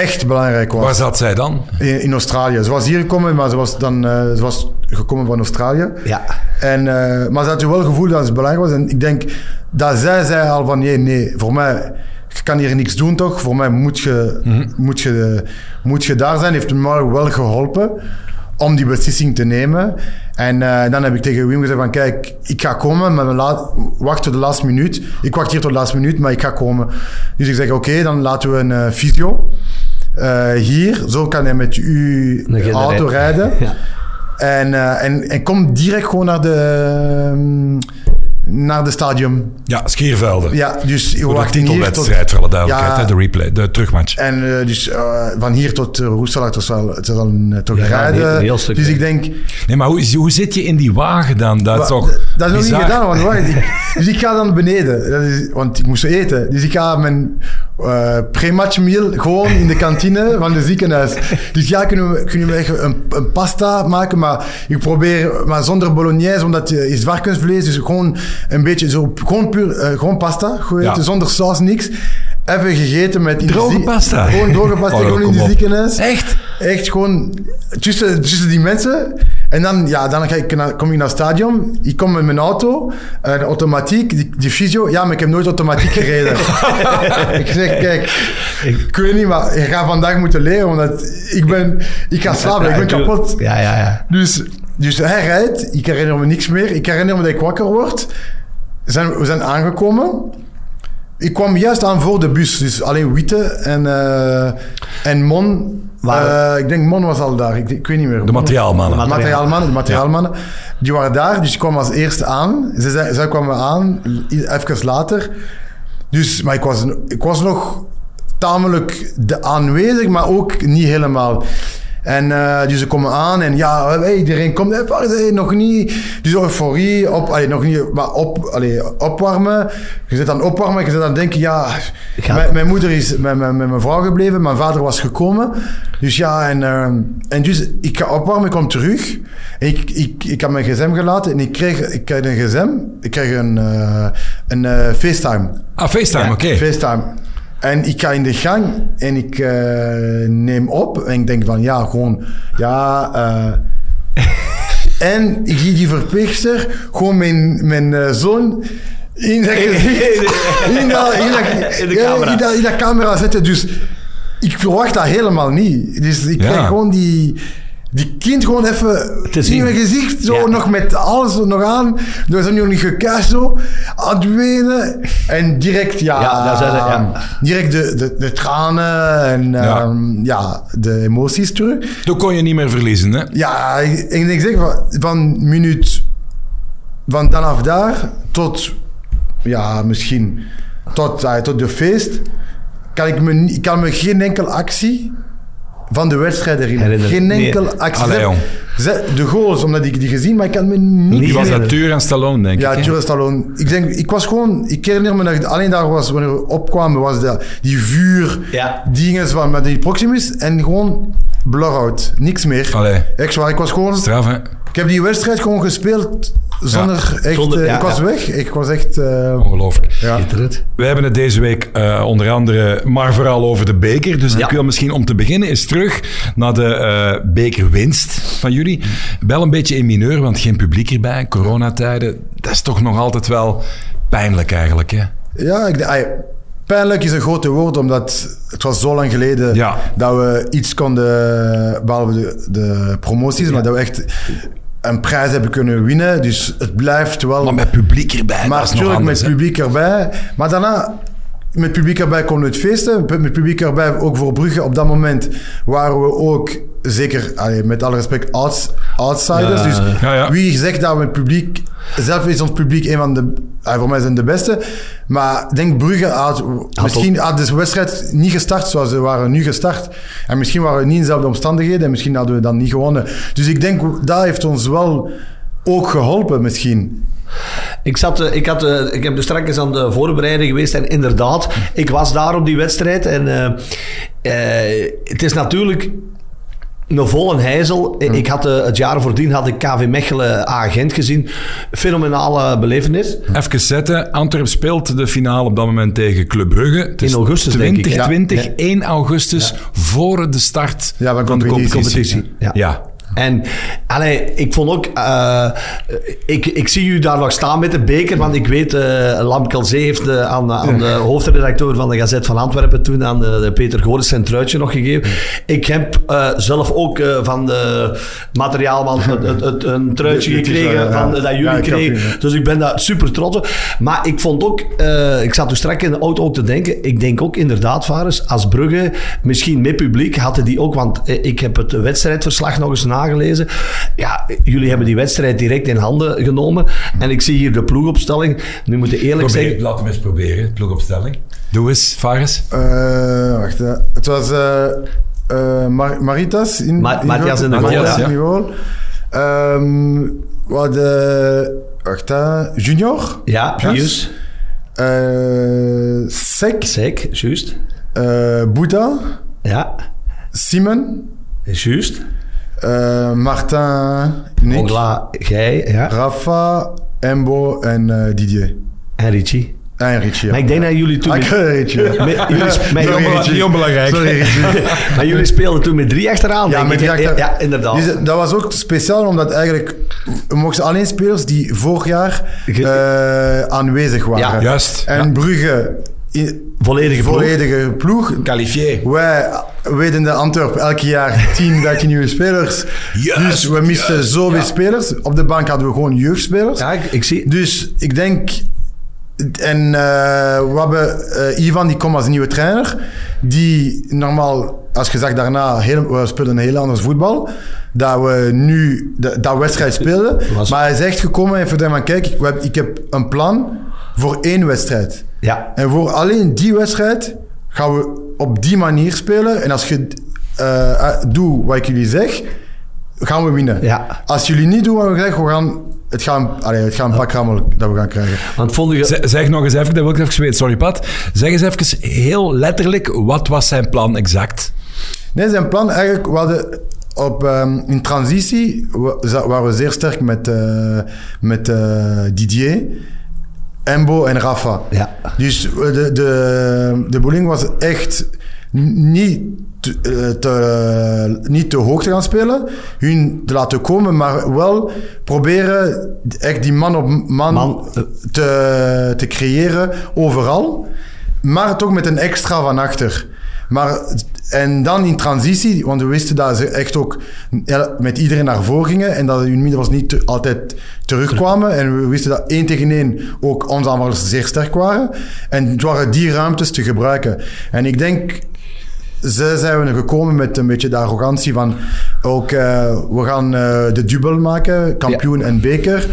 echt belangrijk was. Waar zat zij dan? In, in Australië. Ze was hier gekomen, maar ze was dan eh, ze was gekomen van Australië. Ja. En, eh, maar ze had wel gevoel dat het belangrijk was. En ik denk dat zij zei al van nee, nee, voor mij, je kan hier niks doen toch? Voor mij moet je, moet je, moet je daar zijn. Heeft me wel geholpen om die beslissing te nemen. En eh, dan heb ik tegen Wim gezegd van kijk, ik ga komen, maar laat, wacht tot de laatste minuut. Ik wacht hier tot de laatste minuut, maar ik ga komen. Dus ik zeg oké, dan laten we een fysio. Eh, hier, zo kan hij met uw auto rijden. [laughs] Ja. En, eh, en, en kom direct gewoon naar de, ehm, naar de stadium. Ja, Schiervelden. Ja, dus je de wacht hier tot... titelwedstrijd, voor alle duidelijkheid. Ja. hè, de replay, de terugmatch. En eh, dus eh, van hier tot uh, Roeselaar, het is wel, het is wel een, toch Ja, rijden. een heel- een heel stuk, dus ik denk... Nee, maar hoe, hoe zit je in die wagen dan? Dat is toch dat is nog niet gedaan, want wacht. ik- [laughs] dus ik ga dan beneden, dat is, want ik moest eten. Dus ik ga mijn eh pre-match meal gewoon in de kantine van de ziekenhuis. Dus ja, kunnen we, kunnen we echt een, een pasta maken, maar ik probeer, maar zonder bolognese, omdat je is varkensvlees, dus gewoon een beetje zo, gewoon puur, eh, gewoon pasta, gewoon Ja. zonder saus, niks. Even gegeten met... Droge pasta? Gewoon droge [laughs] pasta, Oh, gewoon in de ziekenhuis. Echt? Echt gewoon tussen, tussen die mensen. En dan, ja, dan ga ik naar, kom ik naar het stadion. Ik kom met mijn auto, de automatiek, die, die fysio. Ja, maar ik heb nooit automatiek gereden. [laughs] [laughs] ik zeg, kijk, ik weet niet, maar je gaat vandaag moeten leren, omdat ik ben, ik ga slapen, ik ben kapot. Ja, ja, ja. Dus, dus hij rijdt, ik herinner me niks meer. Ik herinner me dat ik wakker word. We zijn, we zijn aangekomen. Ik kwam juist aan voor de bus, dus alleen Witte en, eh, en Mon. Eh, ik denk Mon was al daar, ik, ik weet niet meer. De materiaalmannen. De materiaalmannen, de materiaalmannen. Die waren daar, dus ik kwam als eerste aan. Zei- zij kwamen aan, even later. Dus, maar ik was, ik was nog tamelijk de- aanwezig, maar ook niet helemaal. En eh, dus ze komen aan en ja, hey, iedereen komt, hey, hey, nog niet. Dus euforie, op, allee, nog niet, maar op, allee, opwarmen. Je zit aan opwarmen, je zit aan denken, ja, mijn, mijn moeder is met, met, met mijn vrouw gebleven, mijn vader was gekomen. Dus ja, en, eh, en dus ik ga opwarmen, ik kom terug. En ik, ik, ik heb mijn gsm gelaten en ik kreeg, ik kreeg een gsm, ik kreeg een, eh, een eh, FaceTime. Ah, FaceTime, oké. FaceTime. En ik ga in de gang en ik eh, neem op en ik denk van ja, gewoon, ja. eh. en ik zie die verpleegster gewoon mijn, mijn eh, zoon in dat [laughs] gezicht, in, dat, in, dat, In de camera. in, dat, in dat camera zetten. Dus ik verwacht dat helemaal niet. Dus ik Ja. krijg gewoon die, die kind gewoon even Te zien. in mijn gezicht, zo Ja. nog met alles nog aan. Er zijn nog niet gekuist, zo, aan het wenen. En direct, ja, Ja, direct de, de, de tranen en Ja. ehm, ja, de emoties terug. Toen kon je niet meer verliezen, hè? Ja, ik, ik denk zeg van, van minuut, van dan af daar tot, ja, misschien tot, ah, tot de feest, kan ik me, ik kan me geen enkele actie van de wedstrijd herinneren. Herinneren. Geen Nee. enkele actie. De goals, omdat ik die gezien, maar ik kan me niet Die was dat Tuur en Stallone, denk Ja, ik. hè? Tuur Stallone. Ik denk, ik was gewoon, ik herinner me nog, alleen daar was, wanneer we opkwamen, was dat, die vuur, Ja. dingen van met die Proximus en gewoon blur-out. Niks meer. Allee, Echt waar, ik was gewoon, straf, hè? Ik heb die wedstrijd gewoon gespeeld zonder echt, Zonder- eh, ja, ik was ja. weg. Ik was echt, eh, Ongelooflijk. Schitterend. We hebben het deze week eh, onder andere, maar vooral over de beker. Dus Ja. ik wil misschien om te beginnen eens terug naar de eh, bekerwinst van jullie. Wel een beetje in mineur, want geen publiek erbij, coronatijden. Dat is toch nog altijd wel pijnlijk eigenlijk, hè? Ja, ik, ai, pijnlijk is een grote woord, omdat het was zo lang geleden Ja. dat we iets konden, behalve de, de promoties, maar dat we echt een prijs hebben kunnen winnen. Dus het blijft wel... Maar met publiek erbij, Maar natuurlijk met publiek erbij. Maar daarna, met publiek erbij kon het feesten. Met publiek erbij, ook voor Brugge, op dat moment waren we ook, zeker allee, met alle respect, outs, outsiders. Ja. dus Ja, ja. wie zegt dat we met publiek... Zelf is ons publiek een van de... voor mij zijn de beste. Maar ik denk Brugge had... misschien had de wedstrijd niet gestart zoals ze waren nu gestart. En misschien waren we niet in dezelfde omstandigheden. En misschien hadden we dan niet gewonnen. Dus ik denk, dat heeft ons wel ook geholpen misschien. Ik, zat, eh, ik, had, eh, ik heb dus straks aan de voorbereiding geweest en inderdaad, ik was daar op die wedstrijd. En eh, eh, het is natuurlijk een volle heizel. Ik had het jaar voordien had ik KV Mechelen agent gezien. Fenomenale belevenis. Even zetten. Antwerp speelt de finale op dat moment tegen Club Brugge. Het is In augustus, denk ik, ja. 2020, Ja. 1 augustus, voor de start Ja, van van de competitie. competitie. Ja. En allee, ik vond ook, eh, ik, ik zie u daar nog staan met de beker, want ik weet, eh Lam Calzee heeft eh, aan, aan de hoofdredacteur van de Gazet van Antwerpen toen aan de, de Peter Goris zijn truitje nog gegeven. Ik heb eh, zelf ook van de materiaalman het, het, het- een truitje gekregen van, dat jullie Ja, kregen. Dus ik ben daar super trots op. Maar ik vond ook, ik zat toen strak in de auto ook te denken, ik denk ook inderdaad, Vares, als Brugge, misschien met publiek, hadden die ook, want ik heb het wedstrijdverslag nog eens nagelezen. Ja, jullie hebben die wedstrijd direct in handen genomen. En ik zie hier de ploegopstelling. Nu moet ik eerlijk Probeer, zeggen... laten we eens proberen, ploegopstelling. Doe eens, Fares. Eh, wacht, hè. het was eh, eh, Mar- Maritas in, Ma- Matthias in de goal, ja. in de goal. Ehm, we hadden, wacht, hè, Junior, Ja, Pius. Pius. eh Sek, Zeker, juist. eh Boeta, Ja, Simon, juist. Eh, Martin, Nick, Ongla, jij, ja. Rafa, Embo en eh, Didier. En Richie. En Richie. ja. Maar ik denk dat jullie toen... Met- ik- Richie. [laughs] met- jullie, Sorry, Niet Richie. niet onbelangrijk. Sorry, Richie. [laughs] [laughs] maar jullie speelden toen met drie achteraan, Ja, denk met ik, die hè? achter... Ja, inderdaad. Dus, dat was ook speciaal, omdat eigenlijk... Mochten alleen spelers die vorig jaar eh, aanwezig waren. Ja. Juist. En ja. Brugge, in, Volledige ploeg. volledige ploeg. Qualifié. Wij weten de Antwerpen elke jaar 10, 13 [laughs] nieuwe spelers. Dus we misten juist, zoveel ja. spelers. Op de bank hadden we gewoon jeugdspelers. Ja, ik, ik zie... Dus ik denk... En eh, we hebben eh, Ivan, die komt als nieuwe trainer. Die normaal, als je zag daarna, heel, we speelden een heel anders voetbal. Dat we nu de, dat wedstrijd speelden. Was- Maar hij is echt gekomen en vertelde kijk, ik heb, ik heb een plan voor één wedstrijd. Ja, En voor alleen die wedstrijd gaan we op die manier spelen. En als je eh, eh, doet wat ik jullie zeg, gaan we winnen. Ja. Als jullie niet doen wat we zeggen, we gaan, het gaan, allee, het gaan een pak rammel dat we gaan krijgen. want vonden je... Zeg nog eens even, dat wil ik even weten. Sorry, Pat. Zeg eens even heel letterlijk, wat was zijn plan exact? Nee, zijn plan eigenlijk, we hadden op, ehm, in transitie waren we zeer sterk met, eh, met eh, Didier, Embo en Rafa. Ja. Dus de, de, de bedoeling was echt niet te, eh, te, niet te hoog te gaan spelen, hun te laten komen, maar wel proberen echt die man op man, Man, eh. te, te creëren overal, maar toch met een extra van achter. Maar, en dan in transitie, want we wisten dat ze echt ook met iedereen naar voren gingen en dat hun middenvelders niet te- altijd terugkwamen. En we wisten dat één tegen één ook onze aanvallers zeer sterk waren. En het waren die ruimtes te gebruiken. En ik denk, ze zijn we gekomen met een beetje de arrogantie van ook, eh, we gaan eh, de dubbel maken, kampioen en beker.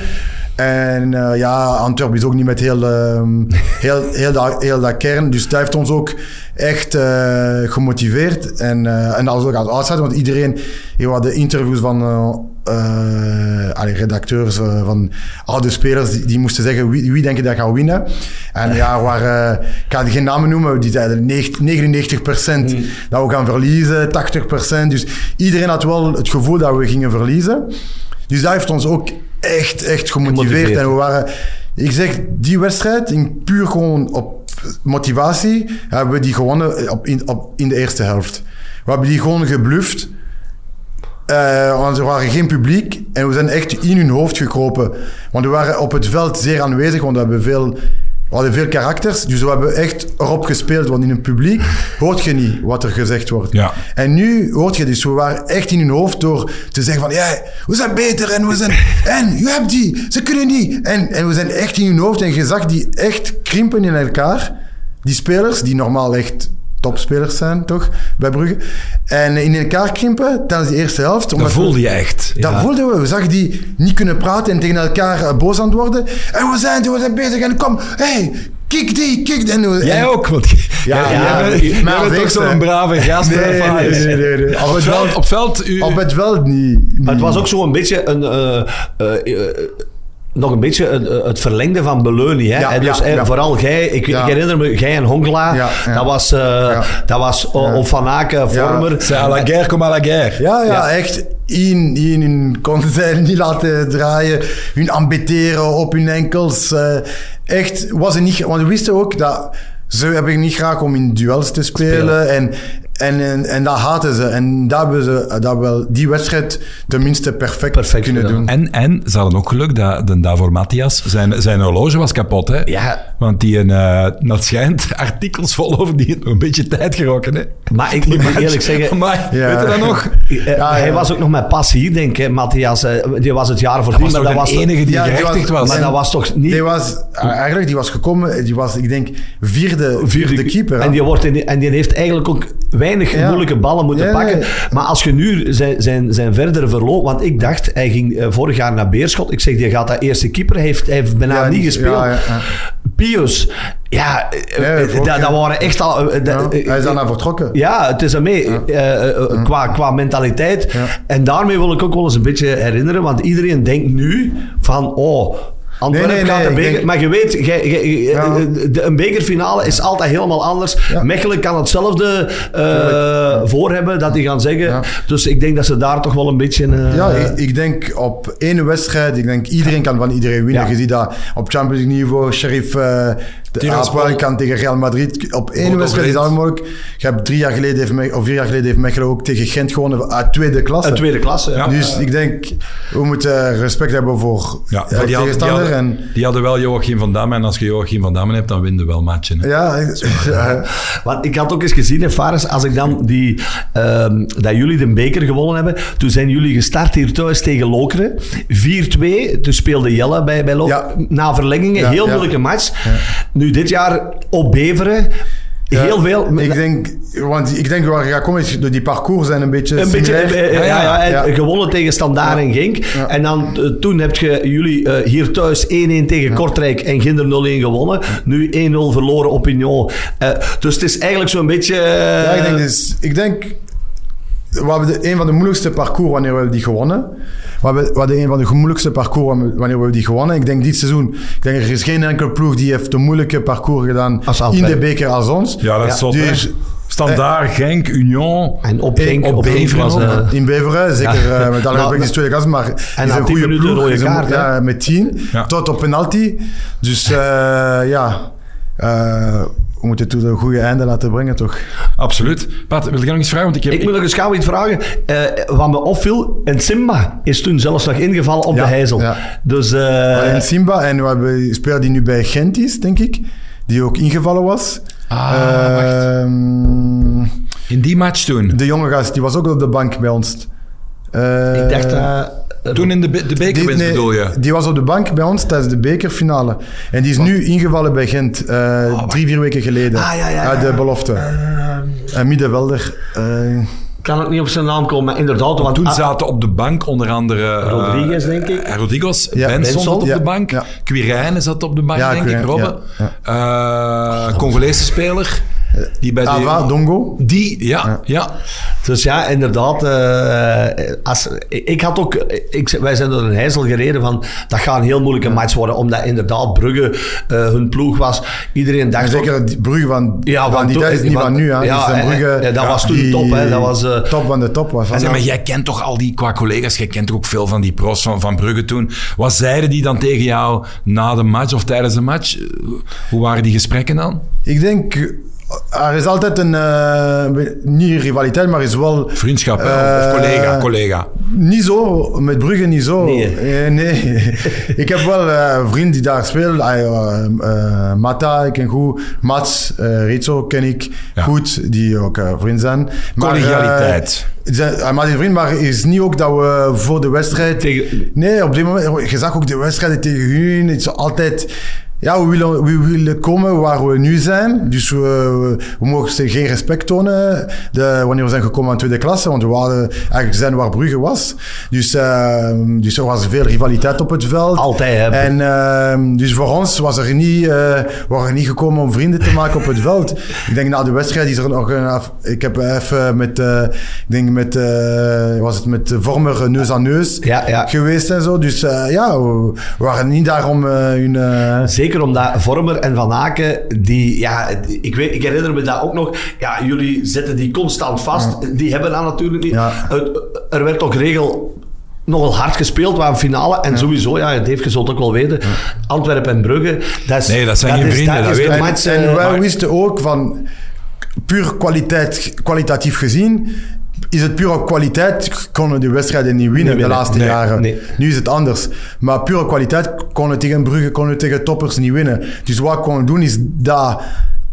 En eh, ja, Antwerpen is ook niet met heel, ehm, [laughs] heel, heel, dat, heel dat kern. Dus dat heeft ons ook echt eh, gemotiveerd. En, eh en als ook als outsider, want iedereen... Je had de interviews van... allee, redacteurs van oude spelers, die, die moesten zeggen wie, wie denk je dat gaat winnen. En ja, waar, ik ga geen namen noemen, die zeiden 99% dat we gaan verliezen, 80% Dus iedereen had wel het gevoel dat we gingen verliezen. Dus dat heeft ons ook echt, echt gemotiveerd. Gemotiveerd. En we waren, ik zeg, die wedstrijd, in puur gewoon op motivatie, hebben we die gewonnen op, in, op, in de eerste helft. We hebben die gewoon gebluft. Eh, want er waren geen publiek en we zijn echt in hun hoofd gekropen. Want we waren op het veld zeer aanwezig, want we hebben veel, we hadden veel karakters. Dus we hebben echt erop gespeeld, want in het publiek hoort je niet wat er gezegd wordt. Ja. En nu hoort je dus, we waren echt in hun hoofd door te zeggen van, ja, we zijn beter en we zijn, [laughs] en je hebt die, ze kunnen niet. En, en we zijn echt in hun hoofd en je zag die echt krimpen in elkaar. Die spelers, die normaal echt topspelers zijn, toch, bij Brugge. En in elkaar krimpen tijdens de eerste helft. Dat voelde je echt. dat Ja. voelden we. We zagen die niet kunnen praten en tegen elkaar eh, boos aan het worden. En we zijn, we zijn bezig en kom, hey, kick die, kick die. Jij ook, want Ja, jij, ja, jij bent, maar jij bent toch zo'n brave gast. Nee, nee, van- nee, nee, nee, nee. Op het veld, op het veld u, Op het veld niet. Maar het was ook zo'n beetje een... eh, eh, eh, nog een beetje eh, het verlengde van Beleunie. Hè? Ja, En dus, ja, ja. Vooral jij, ik, Ja. ik herinner me, jij en Hongla, Ja, ja. dat was, eh dat was Ja. op Van Aken, Vormer. C'est à la guerre comme à la guerre. Ja, ja, Ja. echt. In, in konden zij niet laten draaien. Hun ambeteren op hun enkels. eh, echt, was het niet... Want we wisten ook dat... Ze hebben niet graag om in duels te spelen. Spelen. En, en, en, en dat haten ze. En dat hebben ze dat wel, die wedstrijd tenminste perfect, Perfect kunnen gedaan. doen. En, en ze hadden ook geluk dat de Davor Matthias, zijn, zijn horloge was kapot. Hè? Ja. Want die, een, eh dat schijnt, [laughs] artikels vol over die heeft nog een beetje tijd gerokken. Hè? Maar ik moet je eerlijk zeggen... [laughs] Maar, Ja. weet je dat nog? eh, Ja, hij ja. was ook nog met passie hier, denk ik, Matthias. eh, Die was het jaar Dat voordien, was maar dat de was enige die gerechtigd was- was. Maar dat was toch niet... Die was, eigenlijk, die was gekomen, die was, ik denk, vierde, vierde keeper. En die, wordt in, en die heeft eigenlijk ook weinig Ja. moeilijke ballen moeten Ja, pakken. nee. Maar als je nu zijn, zijn, zijn verdere verloop... Want ik dacht, hij ging eh, vorig jaar naar Beerschot. Ik zeg, die gaat dat eerste keeper. Hij heeft, hij heeft bijna Ja, niet die- gespeeld. Ja, ja, ja. Pius, ja, eh, Ja, eh, dat, waren echt al... eh, Ja, hij is daarna vertrokken. ja, het is ermee. eh, qua, qua mentaliteit. Ja. En daarmee wil ik ook wel eens een beetje herinneren. Want iedereen denkt nu van... Oh, Antwerpen Nee, nee, gaat ik beker... denk- Maar je weet, Ja. de- een bekerfinale is altijd helemaal anders. Ja. Mechelen kan hetzelfde eh, voor hebben dat die gaan zeggen. Dus ik denk dat ze daar toch wel een beetje... eh, Ja, ik, ik denk op één wedstrijd, ik denk iedereen kan van iedereen winnen. Je ziet dat op Champions League niveau, Sheriff uh, de kan tegen Real Madrid. Op één wedstrijd is dat mogelijk. Je hebt drie jaar geleden, heeft Me- of vier jaar geleden heeft Mechelen ook tegen Gent gewonnen uit tweede klasse. een tweede klasse. Ja. Dus ik denk, we moeten respect hebben voor Ja, eh, die, hadden, die, tegenstander. hadden, en, die hadden wel Joachim van Damme. En als je Joachim van Damme hebt, dan win je wel matchen. Hè? ja, ja, Want ik had ook eens gezien, hè, Fares, als ik dan die, ehm, dat jullie de beker gewonnen hebben, toen zijn jullie gestart hier thuis tegen Lokeren. 4-2, toen speelde Jelle bij, bij Lokeren. Ja. Na verlengingen, Ja, heel ja. moeilijke match. Nu dit jaar op Beveren, heel veel... Ik denk, want ik denk waar je gaat komen, is door die parcours zijn een beetje Een beetje, similair. eh, ja, ja, gewonnen tegen Standaard en Genk. Ja. En dan eh, toen heb je jullie eh, hier thuis 1-1 tegen Kortrijk en Ginder 0-1 gewonnen. Nu 1-0 verloren op Union. Eh, dus het is eigenlijk zo'n beetje... eh, Ja, ik denk, dus, ik denk we hebben de, een van de moeilijkste parcours wanneer we die gewonnen. We hebben, we hadden een van de moeilijkste parcours wanneer we die gewonnen. Ik denk dit seizoen, ik denk er is geen enkele ploeg die heeft een moeilijke parcours gedaan Als in de beker als ons. Ja, dat is zot, hè. Dus Standaard, Genk, Union. En op Eh, Genk, op op Beveren eh, in Beveren, zeker Ja. eh, met alle respect, is tweede klas, maar en is een 10 goede ploeg. rode een- kaart, ja, met 10, Ja. tot op penalty. Dus eh, ja, eh, we moeten het tot een goede einde laten brengen, toch? Absoluut. Pat, wil je nog iets vragen? Want ik heb... Ik moet nog eens gauw iets vragen. Eh, wat me opviel, en Simba is toen zelfs nog ingevallen op Ja, de Heizel. ja. Dus eh, en Simba, en we hebben een speler die nu bij Gent is, denk ik, die ook ingevallen was. Ah, Ehm, In die match toen. de jonge gast, die was ook op de bank bij ons. Eh, ik dacht... eh, Toen in de, be- de die, bekerwinst nee, bedoel je? die was op de bank bij ons tijdens de bekerfinale. En die is nu ingevallen bij Gent, eh, drie, vier weken geleden. Ah, ja, ja, Uit ja. de belofte. eh, middenvelder. eh, kan het niet op zijn naam komen, maar inderdaad. Want, Toen ah, zaten op de bank onder andere... Rodriguez, denk ik. Rodriguez, Ja, Benson zat op ja, de bank. ja. Quirijnen zat op de bank, Ja, denk ik, Robben. ja, Eh, Congolese speler. Die bij Ava, de... Dongo. Die, ja, ja. Dus ja, inderdaad. eh, als, ik had ook, ik, wij zijn door een hijzel gereden van dat gaat een heel moeilijke match worden, omdat inderdaad Brugge eh, hun ploeg was. Iedereen dacht Zeker Brugge van, Ja, van van die tijd is niet van- van nu. Hè. ja, Dus, eh, Brugge, eh, dat was toen die top, hè. Dat was, top van de top. Was En zeg maar, jij kent toch al die, qua collega's, jij kent toch ook veel van die pros van, van Brugge toen. Wat zeiden die dan tegen jou na de match of tijdens de match? Hoe waren die gesprekken dan? Ik denk, er is altijd een, eh, niet rivaliteit, maar is wel... Vriendschap, hè? Eh, of collega, collega. Niet zo, met Brugge niet zo. Nee. Eh, nee. [laughs] ik heb wel eh, een vriend die daar speelt. Ah, eh, eh, Mata, ik ken goed. Mats, uh, Rizzo ken ik Ja. goed, die ook eh, vriend zijn. Maar, Collegialiteit. Hij maakt een vriend, maar het is niet ook dat we voor de wedstrijd... Tegen- Nee, op dit moment, je zag ook de wedstrijden tegen hun. Het is altijd... Ja, we willen, we willen komen waar we nu zijn. Dus we, we mogen geen respect tonen de, wanneer we zijn gekomen aan tweede klasse. Want we waren eigenlijk zijn waar Brugge was. Dus, eh, dus er was veel rivaliteit op het veld. Altijd, hè. En eh, dus voor ons was er niet, eh, waren we niet gekomen om vrienden te maken op het veld. Ik denk na de wedstrijd is er nog een... Ik heb even met... eh, ik denk met... eh, was het met Vormer neus aan neus Ja, ja. geweest en zo. Dus ja, we, waren niet daar om hun... eh, Zeker omdat Vormer en Van Aken, die, ja, ik, weet, ik herinner me dat ook nog. Ja, jullie zetten die constant vast. Die hebben dat natuurlijk niet. Ja. Het- er werd ook regel nogal hard gespeeld, waar een finale. En sowieso, ja, Dave, je zult ook wel weten, Antwerpen en Brugge. Dat is, Nee, dat zijn geen is, vrienden, dat is weet de ik. En, match, en eh, wij maar- wisten ook van puur kwaliteit, kwalitatief gezien. Is het puur op kwaliteit, konden de wedstrijden niet winnen de laatste Nee, jaren. nee. Nu is het anders. Maar puur op kwaliteit konden tegen Brugge, konden tegen toppers niet winnen. Dus wat we konden doen is dat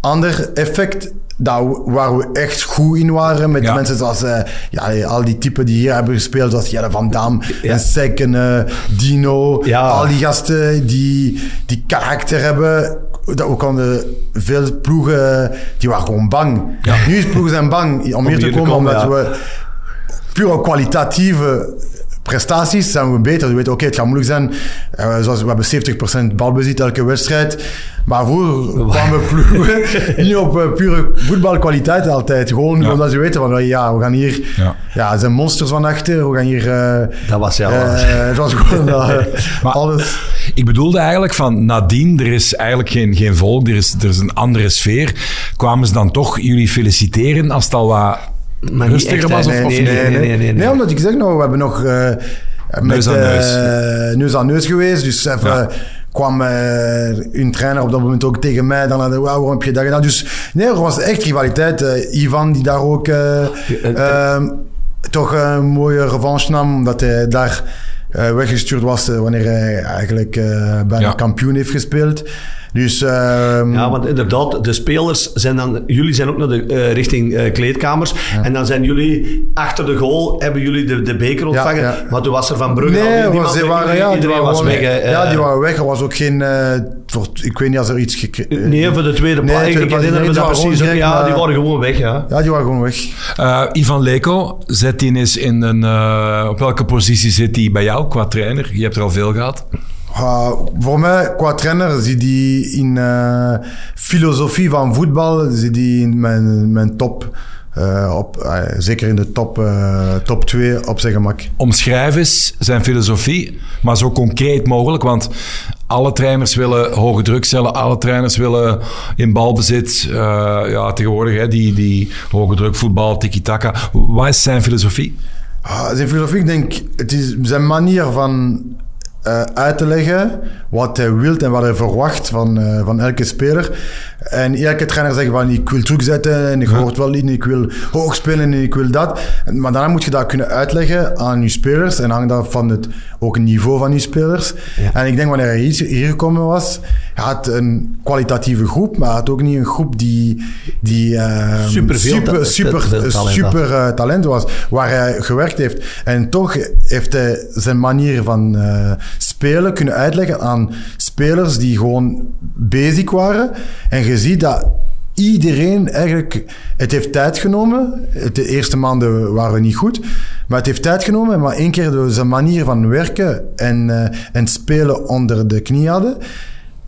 ander effect, dat, waar we echt goed in waren. Met Ja. mensen zoals eh, ja, al die typen die hier hebben gespeeld, zoals Jelle van Dam, Ja. en Sek en eh, Dino. Ja. Al die gasten die, die karakter hebben. Dat we konden veel ploegen, die waren gewoon bang. Nu is ploegen zijn bang om hier te komen, omdat ja. we puur kwalitatieve prestaties zijn we beter. We weten, oké, het gaat moeilijk zijn. Eh, zoals, we hebben 70% balbezit elke wedstrijd. Maar vroeger [laughs] kwamen ploegen [laughs] niet op eh, pure voetbalkwaliteit altijd. Gewoon Ja. omdat ze weten van, ja, we gaan hier... Ja. Ja, zijn monsters van achter. We gaan hier... eh, Dat was ja. [laughs] het was gewoon Maar- alles... Ik bedoelde eigenlijk van nadien, er is eigenlijk geen, geen volk, er is, er is een andere sfeer. Kwamen ze dan toch jullie feliciteren als het al wat Maar was? Of, Nee, of nee, niet? nee, nee, nee, nee. omdat ik zeg nou, we hebben nog eh, met, aan eh, neus. neus aan neus geweest. Dus even Ja. kwam eh hun trainer op dat moment ook tegen mij. Dan hadden we, "Wauw, waarom heb je dat gedaan? Dus nee, er was echt rivaliteit. Eh, Ivan, die daar ook eh, ehm, toch een mooie revanche nam, omdat hij daar eh, weggestuurd was eh, wanneer hij eigenlijk eh, bijna Ja. kampioen heeft gespeeld. Dus ehm, Ja, want inderdaad, de spelers zijn dan... Jullie zijn ook naar de eh, richting eh, kleedkamers. En dan zijn jullie achter de goal, hebben jullie de, de beker ontvangen. ja. Maar toen was er van Brugge Nee, alweer was, die waren, ja, die iedereen waren was weg. hè. ja, Eh, die waren weg. Er was ook geen... eh, voor, ik weet niet als er iets... gecre- Nee, voor de tweede Nee, plaats. ik herinner nee, me die dat waren precies. gewoon Ja, die waren gewoon weg, ja. Ja, die waren gewoon weg. Eh, Ivan Leko, zet die eens in een... eh, op welke positie zit hij bij jou qua trainer? Je hebt er al veel gehad. Uh, voor mij, qua trainer, zit die in uh, filosofie van voetbal, zit die in mijn, mijn top. Uh, op, uh, zeker in de top, top 2 op zijn gemak. Omschrijf eens zijn filosofie, maar zo concreet mogelijk. Want alle trainers willen hoge druk stellen, alle trainers willen in balbezit. Uh, ja, tegenwoordig hè, die, die hoge druk voetbal, tiki-taka. Wat is zijn filosofie? Uh, zijn filosofie, ik denk, het is zijn manier van uh, uit te leggen wat hij wil en wat hij verwacht van, uh, van elke speler. En elke trainer zegt van ik wil druk zetten en ik ja. hoort wel niet, ik wil hoog spelen en ik wil dat. Maar daarna moet je dat kunnen uitleggen aan je spelers en hangt dat van het ook niveau van je spelers. Ja. En ik denk wanneer hij hier, hier gekomen was, had een kwalitatieve groep, maar hij had ook niet een groep die, die uh, super, super, super, talent, super uh, talent was, waar hij gewerkt heeft. En toch heeft hij zijn manier van uh, spelen kunnen uitleggen aan spelers die gewoon basic waren. En je ziet dat iedereen eigenlijk... Het heeft tijd genomen. De eerste maanden waren niet goed. Maar het heeft tijd genomen. Maar één keer door zijn manier van werken en, eh, en spelen onder de knie hadden...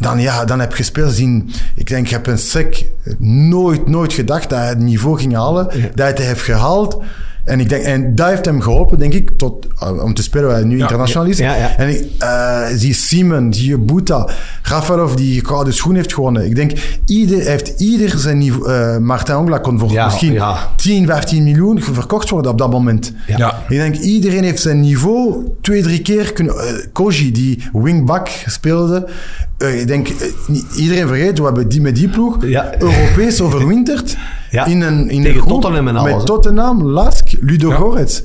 Dan, ja, dan heb je spelers zien. Ik denk, ik heb een sec nooit, nooit gedacht dat hij het niveau ging halen. Dat hij het heeft gehaald. En, ik denk, en dat heeft hem geholpen, denk ik, tot, uh, om te spelen waar hij nu internationaal is. ja, ja. En ik, eh, zie Simon, zie Buta, Rafaelov die gouden schoen heeft gewonnen. Ik denk, ieder, heeft ieder zijn niveau... eh Martin Ongla kon voor Ja, misschien ja. 10, 15 miljoen verkocht worden op dat moment. Ja. Ja. Ik denk, iedereen heeft zijn niveau twee, drie keer kunnen... eh, Koji, die wingback speelde. Eh, ik denk, eh, iedereen vergeet, we hebben die met die ploeg Ja. Europees overwinterd. Ja. In een, in Tegen een groep Tottenham en alles. Met Tottenham, Lask, Ludo Ja. Goretz.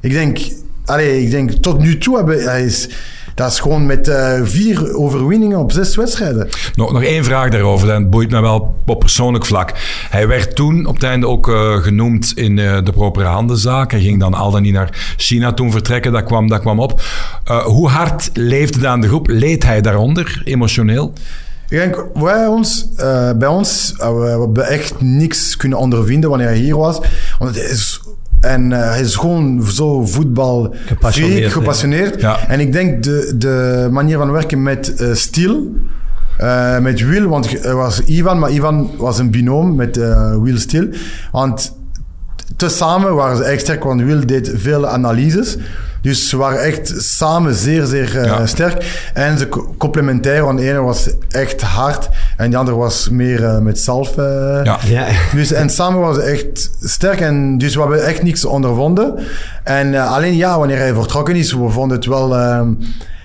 Ik denk, allee, ik denk, tot nu toe hebben... Hij is, dat is gewoon met eh, vier overwinningen op zes wedstrijden. Nog, nog één vraag daarover, dat boeit me wel op persoonlijk vlak. Hij werd toen op het einde ook eh, genoemd in eh, de propere handenzaak. Hij ging dan al dan niet naar China toen vertrekken, dat kwam, dat kwam op. Eh, hoe hard leefde dat aan de groep? Leed hij daaronder, emotioneel? Ik denk, wij ons, eh, bij ons, we hebben echt niks kunnen ondervinden wanneer hij hier was. Want het is, en hij is gewoon zo voetbal Gepassioneerd, freak, ja. gepassioneerd. Ja. En ik denk de, de manier van werken met eh Stiel, eh, met Will, want er was Ivan, maar Ivan was een binoom met eh Will Stiel. Want tezamen waren ze echt sterk, want Will deed veel analyses. Dus ze waren echt samen zeer, zeer eh, Ja. sterk. En ze co- complementair, want de ene was echt hard en de andere was meer eh, met zelf. Ja. Ja. Dus, en samen waren ze echt sterk. En dus we hebben echt niks ondervonden. En alleen ja, wanneer hij vertrokken is, we vonden het wel ehm,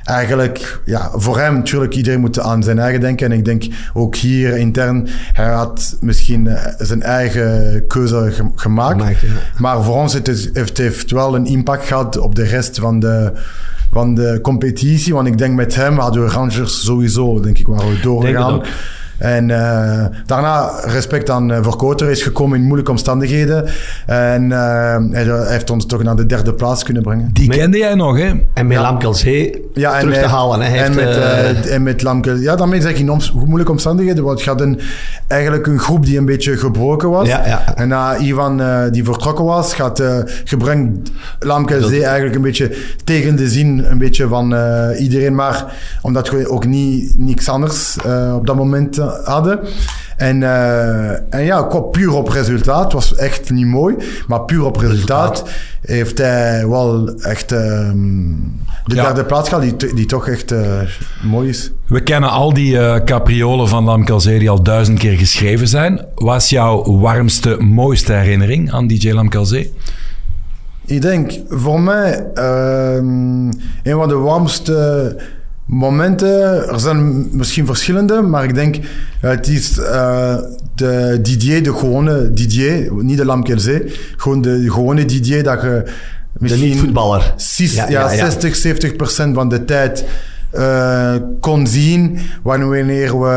eigenlijk... Ja, voor hem natuurlijk, iedereen moet aan zijn eigen denken. En ik denk ook hier intern, hij had misschien eh, zijn eigen keuze ge- gemaakt. Gemaakt, ja. Maar voor ons heeft het heeft, wel een impact gehad op de rest van de, van de competitie. Want ik denk met hem hadden we Rangers sowieso, denk ik, waren we doorgegaan. En eh, daarna respect aan uh, Verkoter hij is gekomen in moeilijke omstandigheden. En eh, hij heeft ons toch naar de derde plaats kunnen brengen. Die Met- kende jij nog, hè? En met Lamkelzee Ja, en terug te hij- halen. Hè. Hij en, heeft, met, eh, eh, en met. Ja, daarmee zeg ik in oms- moeilijke omstandigheden. Want je had een, eigenlijk een groep die een beetje gebroken was. Ja, ja. En na Ivan eh, die vertrokken was, gaat eh gebrengt Lamke Zee eigenlijk een beetje tegen de zin een beetje van eh, iedereen. Maar omdat we ook niet, niks anders eh, op dat moment eh, hadden. En, eh, en ja, puur op resultaat was echt niet mooi. Maar puur op resultaat, heeft hij wel echt ehm, de Ja. derde plaats gehad, die, die toch echt eh, mooi is. We kennen al die eh, capriolen van Lamkelzee die al duizend keer geschreven zijn. Wat is jouw warmste, mooiste herinnering aan DJ Lamkelzee? Ik denk, voor mij, ehm, een van de warmste momenten, er zijn misschien verschillende, maar ik denk, het is eh, de Didier, de gewone Didier, niet de Lamkelzee, gewoon de gewone Didier dat je de misschien niet-voetballer. Sis- Ja, ja, ja, ja. 60, 70 procent van de tijd eh, kon zien wanneer we,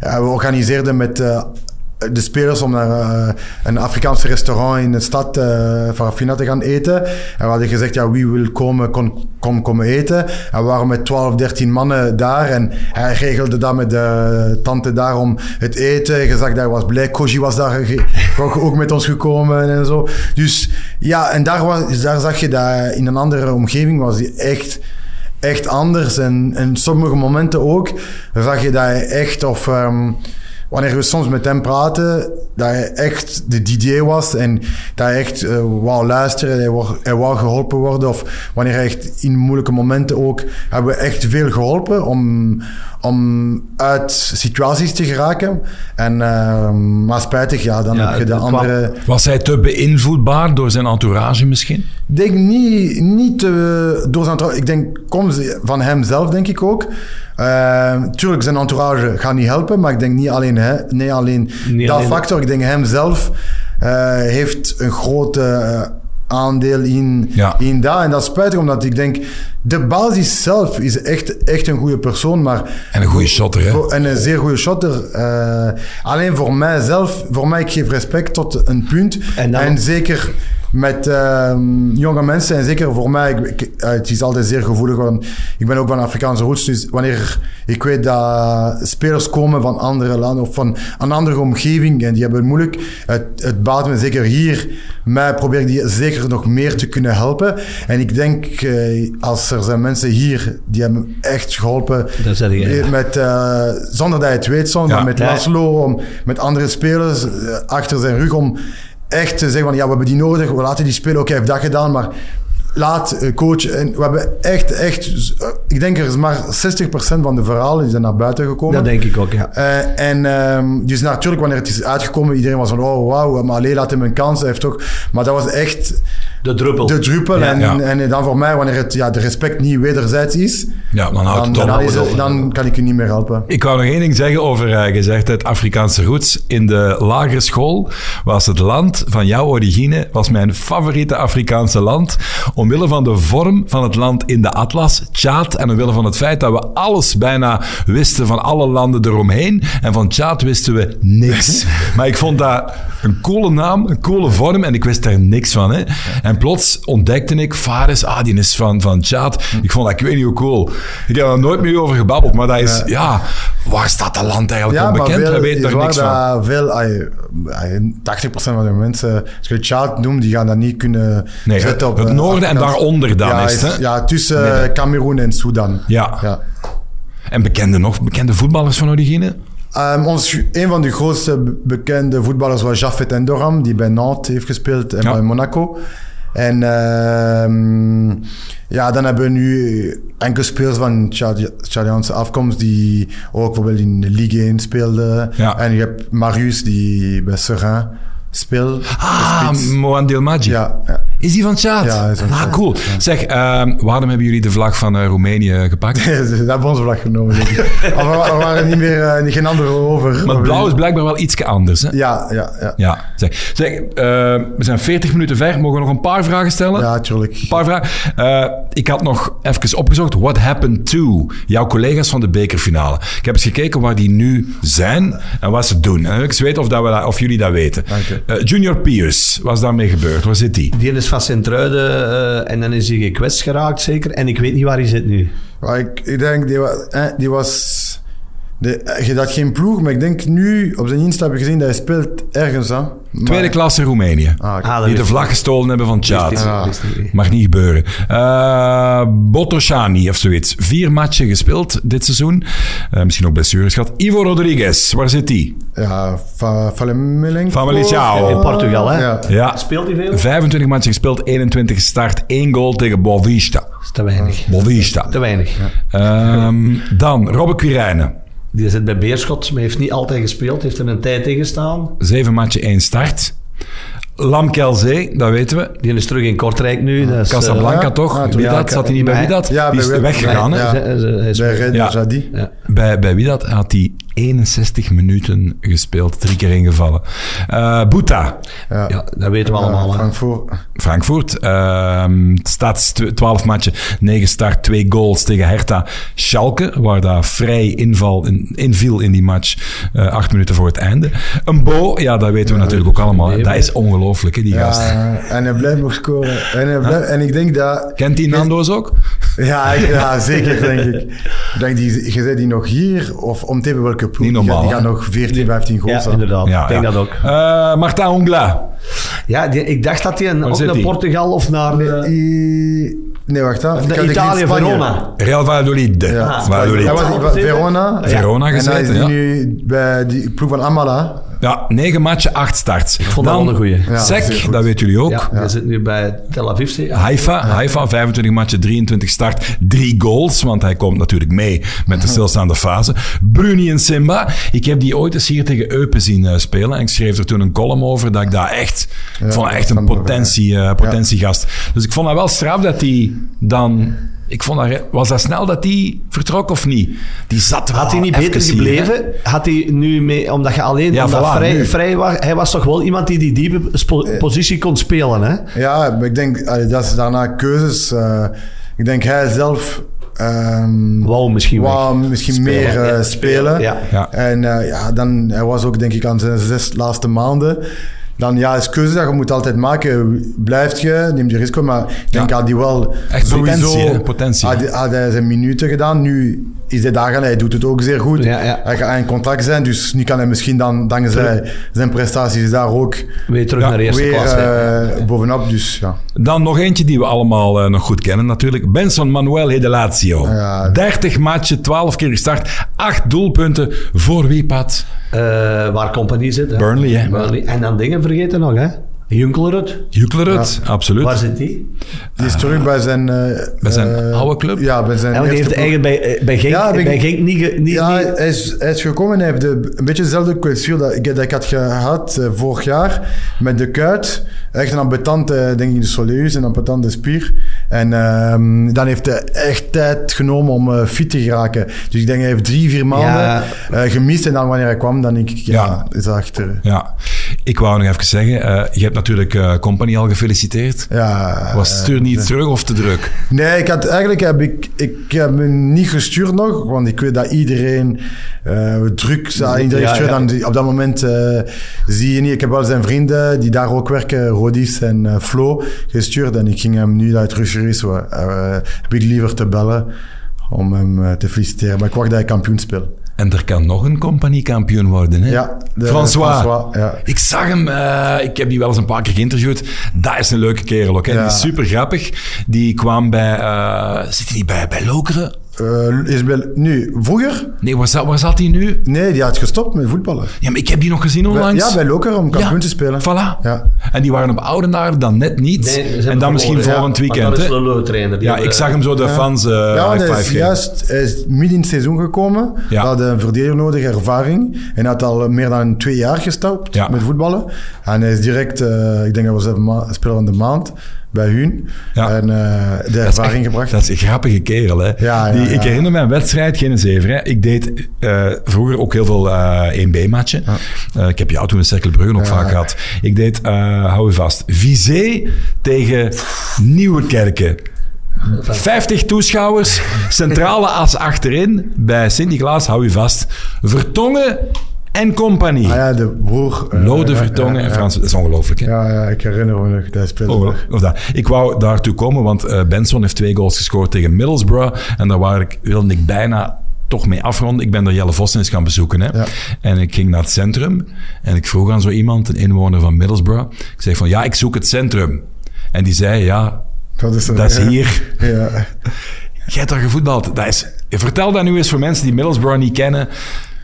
ehm, we organiseerden met eh, de spelers om naar eh, een Afrikaans restaurant in de stad uh, te gaan eten. En we hadden gezegd, ja, wie wil komen, kon, kom komen eten. En we waren met 12, 13 mannen daar en hij regelde dat met de tante daar om het eten. Je zag dat hij was blij. Koji was daar ook met ons gekomen en zo. Dus ja, en daar, was, daar zag je dat in een andere omgeving was hij echt echt anders. En in sommige momenten ook zag je dat hij echt, of ehm, wanneer we soms met hem praten, dat hij echt de DJ was en dat hij echt eh, wou luisteren, hij wou, hij wou geholpen worden. Of wanneer hij echt in moeilijke momenten ook, hebben we echt veel geholpen om, om uit situaties te geraken. En, ehm, maar spijtig, ja, dan Ja, heb je de andere... Was hij te beïnvloedbaar door zijn entourage misschien? Ik denk niet, niet eh, door zijn entourage. Ik denk, kom ze- van hem zelf, denk ik ook. Eh, tuurlijk, zijn entourage gaat niet helpen, maar ik denk niet alleen, hè, nee, alleen Niet dat alleen- factor. Ik denk hem zelf eh, heeft een grote eh, aandeel in, Ja. in dat. En dat is spijtig, omdat ik denk, de basis zelf is echt, echt een goede persoon, maar En een goede shotter, hè? voor- en een zeer goede shotter. Eh, alleen voor mijzelf, voor mij, ik geef respect tot een punt. En En, zeker met ehm, jonge mensen. En zeker voor mij, ik, ik- eh, het is altijd zeer gevoelig. Want ik ben ook van Afrikaanse roots. Dus wanneer ik weet dat spelers komen van andere landen of van een andere omgeving en die hebben het moeilijk, het, het baat me zeker hier. Mij probeer ik die zeker nog meer te kunnen helpen. En ik denk, eh, als er zijn mensen hier die hebben me echt geholpen. Dat zeg je, ja. Eh, Met, eh, zonder dat je het weet soms, Ja. maar met. Laszlo, om, met andere spelers achter zijn rug om echt te zeggen van ja, we hebben die nodig, we laten die spelen, oké, hij heeft dat gedaan, maar laat eh, coach. En we hebben echt, echt, eh, ik denk er is maar 60% van de verhalen die zijn naar buiten gekomen. Dat denk ik ook, ja. Eh, en ehm, dus natuurlijk, wanneer het is uitgekomen, iedereen was van, oh wauw, maar alleen laat hem een kans. Hij heeft toch, maar dat was echt De druppel. de druppel. en, Ja. en dan voor mij, wanneer het, ja, de respect niet wederzijds is, Ja, dan houdt dan, dan, is het- dan kan ik u niet meer helpen. Ik wou nog één ding zeggen over, eh, gezegd het Afrikaanse roots. In de lagere school was het land van jouw origine, was mijn favoriete Afrikaanse land. Omwille van de vorm van het land in de atlas, Tjaad. En omwille van het feit dat we alles bijna wisten van alle landen eromheen. En van Tjaad wisten we niks. [laughs] maar ik vond dat een coole naam, een coole vorm. En ik wist daar niks van. Hè. En plots ontdekte ik, Fares, ah, die is van, van Tjaad. Ik vond dat, ik weet niet hoe cool. Ik heb er nooit meer over gebabbeld. Maar dat is, ja, waar staat dat land eigenlijk Ja, onbekend? veel, we weten daar niks van. veel, ay, ay, 80% van de mensen, als je Tjaad noemt, die gaan dat niet kunnen Nee, zetten op... het eh, noorden en daaronder dan ja, is het? Ja, tussen Cameroen en Sudan. Ja. ja. En bekende nog, bekende voetballers van origine? Ehm, ons, een van de grootste be- bekende voetballers was Jafet Endoram, die bij Nantes heeft gespeeld en Ja. bij Monaco. En ehm, ja, dan hebben we nu enkele spelers van Tjadiaanse afkomst die ook bijvoorbeeld in de Ligue 1 speelden. Ja. En je hebt Marius die bij Serein speelt. Ah. Ja, ja. Is die van Tjaad? Ja, is van ah, cool. Zeg, ehm, waarom hebben jullie de vlag van eh, Roemenië gepakt? [laughs] Ze hebben onze vlag genomen. denk ik. Maar we- er waren niet meer, eh, geen andere over. Maar blauw is blijkbaar wel iets anders, hè? Ja, ja, ja. Ja. Zeg, zeg eh, we zijn 40 minuten ver. Mogen we nog een paar vragen stellen? Ja, tuurlijk. Een paar vragen. Eh, ik had nog even opgezocht. What happened to jouw collega's van de bekerfinale? Ik heb eens gekeken waar die nu zijn en wat ze doen. En dan wil ik eens weten of, dat we dat, of jullie dat weten. Dank Eh, Junior Pierce, wat is daarmee gebeurd? Waar zit die? Die is van Sint-Truiden eh, en dan is hij gekwetst geraakt, zeker. En ik weet niet waar hij zit nu. Ik, ik denk, die, wa- eh, die was... De, je had geen ploeg, maar ik denk nu op zijn Insta heb je gezien dat hij speelt ergens. Hè? Maar- Tweede klasse Roemenië. Ah. Ah, die de vlag gestolen hebben van ik- Ah. Mag niet gebeuren. Eh Botoshani of zoiets. Vier matchen gespeeld dit seizoen. Eh, misschien ook blessures gehad. Ivo Rodriguez, waar zit die? Ja, Va- Valemilenko. Famalicão. In Portugal, hè? Ja. Ja. Speelt hij veel? 25 matchen gespeeld, 21 gestart, 1 goal tegen Boavista. Dat is te weinig. Boavista. Te weinig. Ehm, dan Robbe Quirijnen. Die zit bij Beerschot, maar heeft niet altijd gespeeld. Heeft er een tijd tegen staan. 7 matchen, 1 start. Lam Kelzee, dat weten we. Die is terug in Kortrijk nu. Dat is, Casablanca ja. toch? Ah, Wie ja, dat? Zat hij niet bij wie dat? Ja, Die is weggegaan, Bij Ja. Ja. Bij, bij wie dat had hij 61 minuten gespeeld, drie keer ingevallen. Eh Boeta, Ja. ja, dat weten we allemaal. Frankfurt. Frankfurt. Ehm staat 12 matchen, 9 start, 2 goals tegen Hertha Schalke, waar daar vrij inval in, inviel in die match, eh, acht minuten voor het einde. Een Bo, ja, dat weten we natuurlijk ook allemaal. Dat is ongelooflijk, hè, die gast. Ja, en hij blijft nog scoren. En, hij blijft, en ik denk dat... Kent die Nando's ook? Ja, ik- ja [laughs] zeker denk ik. Denk, die, je zei die nog hier, of om te even welke ploeg. Niet die normaal, gaat- Die, gaat nog 14, 15 goals. Ja, inderdaad. ik denk dat ook. Eh, Martin Ongla. Ja, die- ik dacht dat hij een, ook zit naar? Portugal of naar eh, I- Nee, wacht. Hè. Ik had Italië. Verona. Real Valladolid. Ja, Valladolid. Hij was in Verona. Verona En hij gezeten, is ja. nu bij die ploeg van Amala. Ja, negen matchen, acht starts. Ik vond dat wel een goeie. Ja, Sek, dat weten jullie ook. Ja, hij zit nu bij Tel Aviv. Haifa, Haifa, 25 matchen, 23 start, 3 goals, want hij komt natuurlijk mee met de [laughs] stilstaande fase. Bruni en Simba, ik heb die ooit eens hier tegen Eupen zien eh, spelen en ik schreef er toen een column over dat ik daar echt, ik vond echt een potentie, eh, potentiegast. Dus ik vond dat wel straf dat hij dan, ik vond dat, was dat snel dat hij vertrok of niet? Die zat wel Had hij niet beter hier, hè. gebleven? Had hij nu mee, omdat je alleen Ja, omdat voilà, vrij, nu. vrij was, hij was toch wel iemand die die diepe spo- positie kon spelen, hè? Ja, ik denk, dat is daarna keuzes. eh, ik denk hij zelf... ehm, Wou misschien wou misschien Spelen, meer eh, ja. spelen. Ja. Ja. En eh, ja, dan, hij was ook denk ik aan zijn zes laatste maanden. Dan ja, is keuze dat je moet altijd maken. Blijft je, neem je risico, maar ik denk Ja. had hij wel Echt sowieso... potentie? Potentie. Had, had hij zijn minuten gedaan, nu is hij daar gaan, hij doet het ook zeer goed. Ja, ja. Hij gaat in contract zijn, dus nu kan hij misschien dan, dankzij zijn prestaties daar ook Weer terug Ja, naar eerste weer klas. eh, bovenop. Dus ja. Dan nog eentje die we allemaal eh, nog goed kennen natuurlijk. Benson Manuel de. Ja. 30 matchen, 12 keer gestart, 8 doelpunten. Voor wie, Pat? Eh, waar Compagnie zit. Hè? Burnley, hè? Burnley. En dan dingen vergeten nog, hè? Junkelerud. Juklerud, absoluut. Waar zit die? Die is terug bij zijn... eh, Bij zijn eh, oude club? Ja, bij zijn En die eerste heeft eigenlijk bij, eh, bij Genk, Ja, bij- bij Genk niet... niet, Ja, hij is, hij is gekomen en hij heeft de, een beetje dezelfde kwestie dat ik, dat ik had gehad eh, vorig jaar met de kuit. Echt een ambetante, denk ik, de soleus, een ambetante spier. En ehm, dan heeft hij echt tijd genomen om eh, fit te geraken. Dus ik denk hij heeft drie, vier maanden Ja. eh, gemist. En dan wanneer hij kwam, dan denk ik, ja, Ja. is achter. Ja, ik wou nog even zeggen, eh, je hebt natuurlijk eh Company al gefeliciteerd. Ja, Was eh, stuur niet terug of te druk? Nee, ik had, eigenlijk heb ik, ik heb me niet gestuurd nog, want ik weet dat iedereen eh, druk zou iedereen Ja, stuurt. ja. Dan, op dat moment eh, zie je niet. Ik heb wel zijn vrienden die daar ook werken, Rodis en eh, Flo, gestuurd. En ik ging hem nu uit uh, heb ik liever te bellen om hem eh, te feliciteren. Maar ik wacht dat hij kampioen speelt. En er kan nog een compagniekampioen worden, hè? Ja, de- François. François, ja. Ik zag hem, eh, ik heb die wel eens een paar keer geïnterviewd. Dat is een leuke kerel ook. Hè? Ja. Die is super grappig. Die kwam bij, eh, zit hij niet bij, bij Lokeren? Eh, is nu, vroeger? Nee, waar zat, waar zat hij nu? Nee, die had gestopt met voetballen. Ja, maar ik heb die nog gezien onlangs. Ja, bij Loker om kampioen Ja, te spelen. Voilà. Ja. En die waren op Oudenaar dan net niet. Nee, en dan misschien volgend ja. weekend. Dat is trainer. Ja, hebben- ik zag hem zo de fans eh Ja, high hij five is geven. juist hij is midden in het seizoen gekomen. Ja. Hij had een verdediger nodig, ervaring. En hij had al meer dan twee jaar gestapt Ja. met voetballen. En hij is direct, eh, ik denk dat was even ma- speler van de maand bij hun. Ja. En eh, de ervaring gebracht. Dat is een grappige kerel, hè? Ja, ja, Die, ik herinner me een wedstrijd, geen zever. Hè? Ik deed eh, vroeger ook heel veel eh 1B-matchen. Eh, ik heb jou toen in Cerkelbrugge nog vaak gehad. Ik deed, hou je vast, Vizé tegen Nieuwekerken. 50 toeschouwers, centrale as achterin. Bij Sint-Niklaas, hou je vast. Vertongen en compagnie. Ah ja, de broer. eh, Lode Vertongen en. Frans. Dat is ongelooflijk, hè? Ja, ja, ik herinner me nog. Dat Oh, nog. of dat. Ik wou daartoe komen, want eh, Benson heeft twee goals gescoord tegen Middlesbrough. En daar waar ik, wilde ik bijna toch mee afronden. Ik ben daar Jelle Vossen eens gaan bezoeken. Hè. Ja. En ik ging naar het centrum. En ik vroeg aan zo iemand, een inwoner van Middlesbrough. Ik zeg van, ja, ik zoek het centrum. En die zei, ja, Dat is, dat is hier. Ja. Jij hebt daar gevoetbald. Dat is, vertel dat nu eens voor mensen die Middlesbrough niet kennen.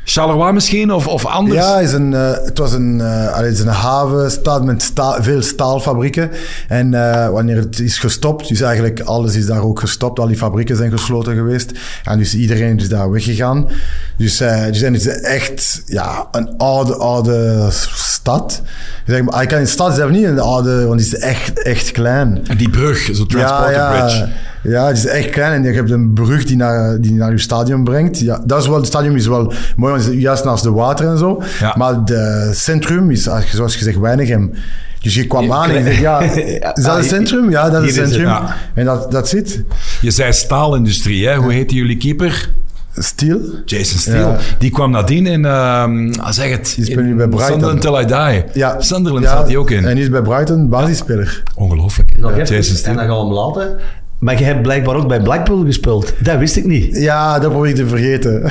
Charleroi misschien, of, of anders? Ja, is een, eh, het was een, eh, allee, is een haven, staat met veel staalfabrieken. En eh, wanneer het is gestopt, dus eigenlijk alles is daar ook gestopt. Al die fabrieken zijn gesloten geweest. En dus iedereen is daar weggegaan. Dus, dus en het is echt ja, een oude, oude stad. Ik zeg, maar, ik kan in de stad zelf niet een oude, want het is echt, echt klein. En die brug, zo Transporter ja, Bridge. Ja. Het is echt klein en je hebt een brug die naar, die naar je stadion brengt. Ja, dat is wel, het stadion is wel mooi, want het is juist naast de water en zo. Ja. Maar het centrum is, zoals gezegd, Weinigem. Dus je kwam aan en je zegt, ja, [laughs] is dat Ah, het centrum? Ja, dat is het is het, centrum. ja. En dat, dat zit. Je zei staalindustrie, hè? Hoe heette jullie keeper? Stiel. Jason Steele. Ja. Die kwam nadien in, ehm ah, zeg het, Die in nu bij Brighton. Sunderland Till I Die. Ja. Sunderland Ja, zat hij ook in. En die is bij Brighton basisspeler. Ongelooflijk. Even, Jason en Steele. dan gaan we hem laten. Maar je hebt blijkbaar ook bij Blackpool gespeeld. Dat wist ik niet. Ja, dat probeer ik te vergeten. [laughs]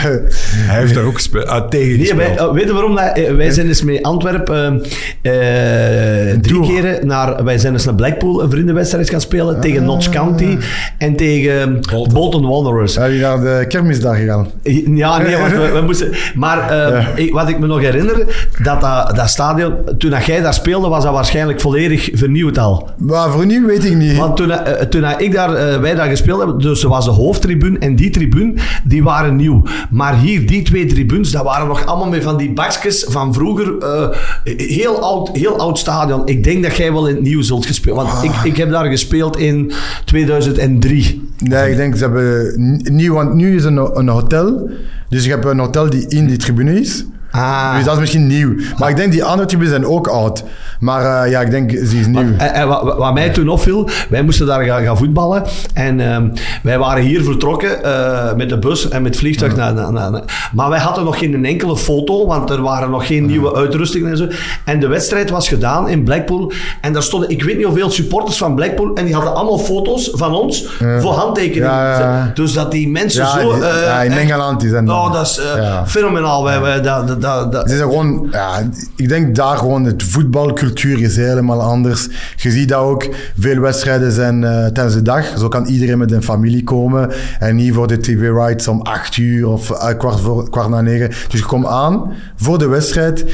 Hij heeft daar ook gespe- ah, tegen Nee, gespeeld. oh, weet je waarom? Dat, eh, wij zijn eens met Antwerpen eh, eh, drie Tour. keren naar... Wij zijn eens naar Blackpool een vriendenwedstrijd gaan spelen tegen Notts County en tegen Bolton. Bolton, Wanderers. Zijn jullie naar de kermisdag gegaan? Ja, nee, want we, we [laughs] moesten... Maar eh, wat ik me nog herinner, dat, dat dat stadion, toen dat jij daar speelde, was dat waarschijnlijk volledig vernieuwd al. Maar voor nu weet ik niet. Want toen, eh, toen ik daar, eh, wij daar gespeeld hebben, dus er was de hoofdtribune en die tribune, die waren nieuw. Maar hier, die twee tribunes, dat waren nog allemaal met van die bakjes van vroeger. eh, heel, oud, heel oud stadion. Ik denk dat jij wel in het nieuw zult gespeeld. Want ik, ik heb daar gespeeld in 2003. Nee, ik denk ze hebben nieuw, want nu is een, een hotel. Dus je hebt een hotel die in die tribune is. Ah. Dus dat is misschien nieuw. Maar ik denk die andere typen zijn ook oud. Maar eh, ja, ik denk, ze is nieuw. En, en wat, wat mij toen opviel, wij moesten daar gaan, gaan voetballen. En ehm, wij waren hier vertrokken eh, met de bus en met het vliegtuig. Naar, naar, naar- naar- maar wij hadden nog geen enkele foto, want er waren nog geen nieuwe uitrustingen en zo. En de wedstrijd was gedaan in Blackpool. En daar stonden, ik weet niet hoeveel supporters van Blackpool. En die hadden allemaal foto's van ons voor handtekeningen. Dus dat die mensen zo... die- eh, ja, in Engeland die zijn- Oh, dat is eh, fenomenaal. Wij, wij, dat, dat, dat, dat- Het is gewoon, ja, ik denk daar gewoon, het voetbalcultuur is helemaal anders. Je ziet dat ook, veel wedstrijden zijn eh, tijdens de dag. Zo kan iedereen met een familie komen. En niet voor de tv-rights om acht uur of eh, kwart, voor, kwart na negen. Dus je komt aan voor de wedstrijd.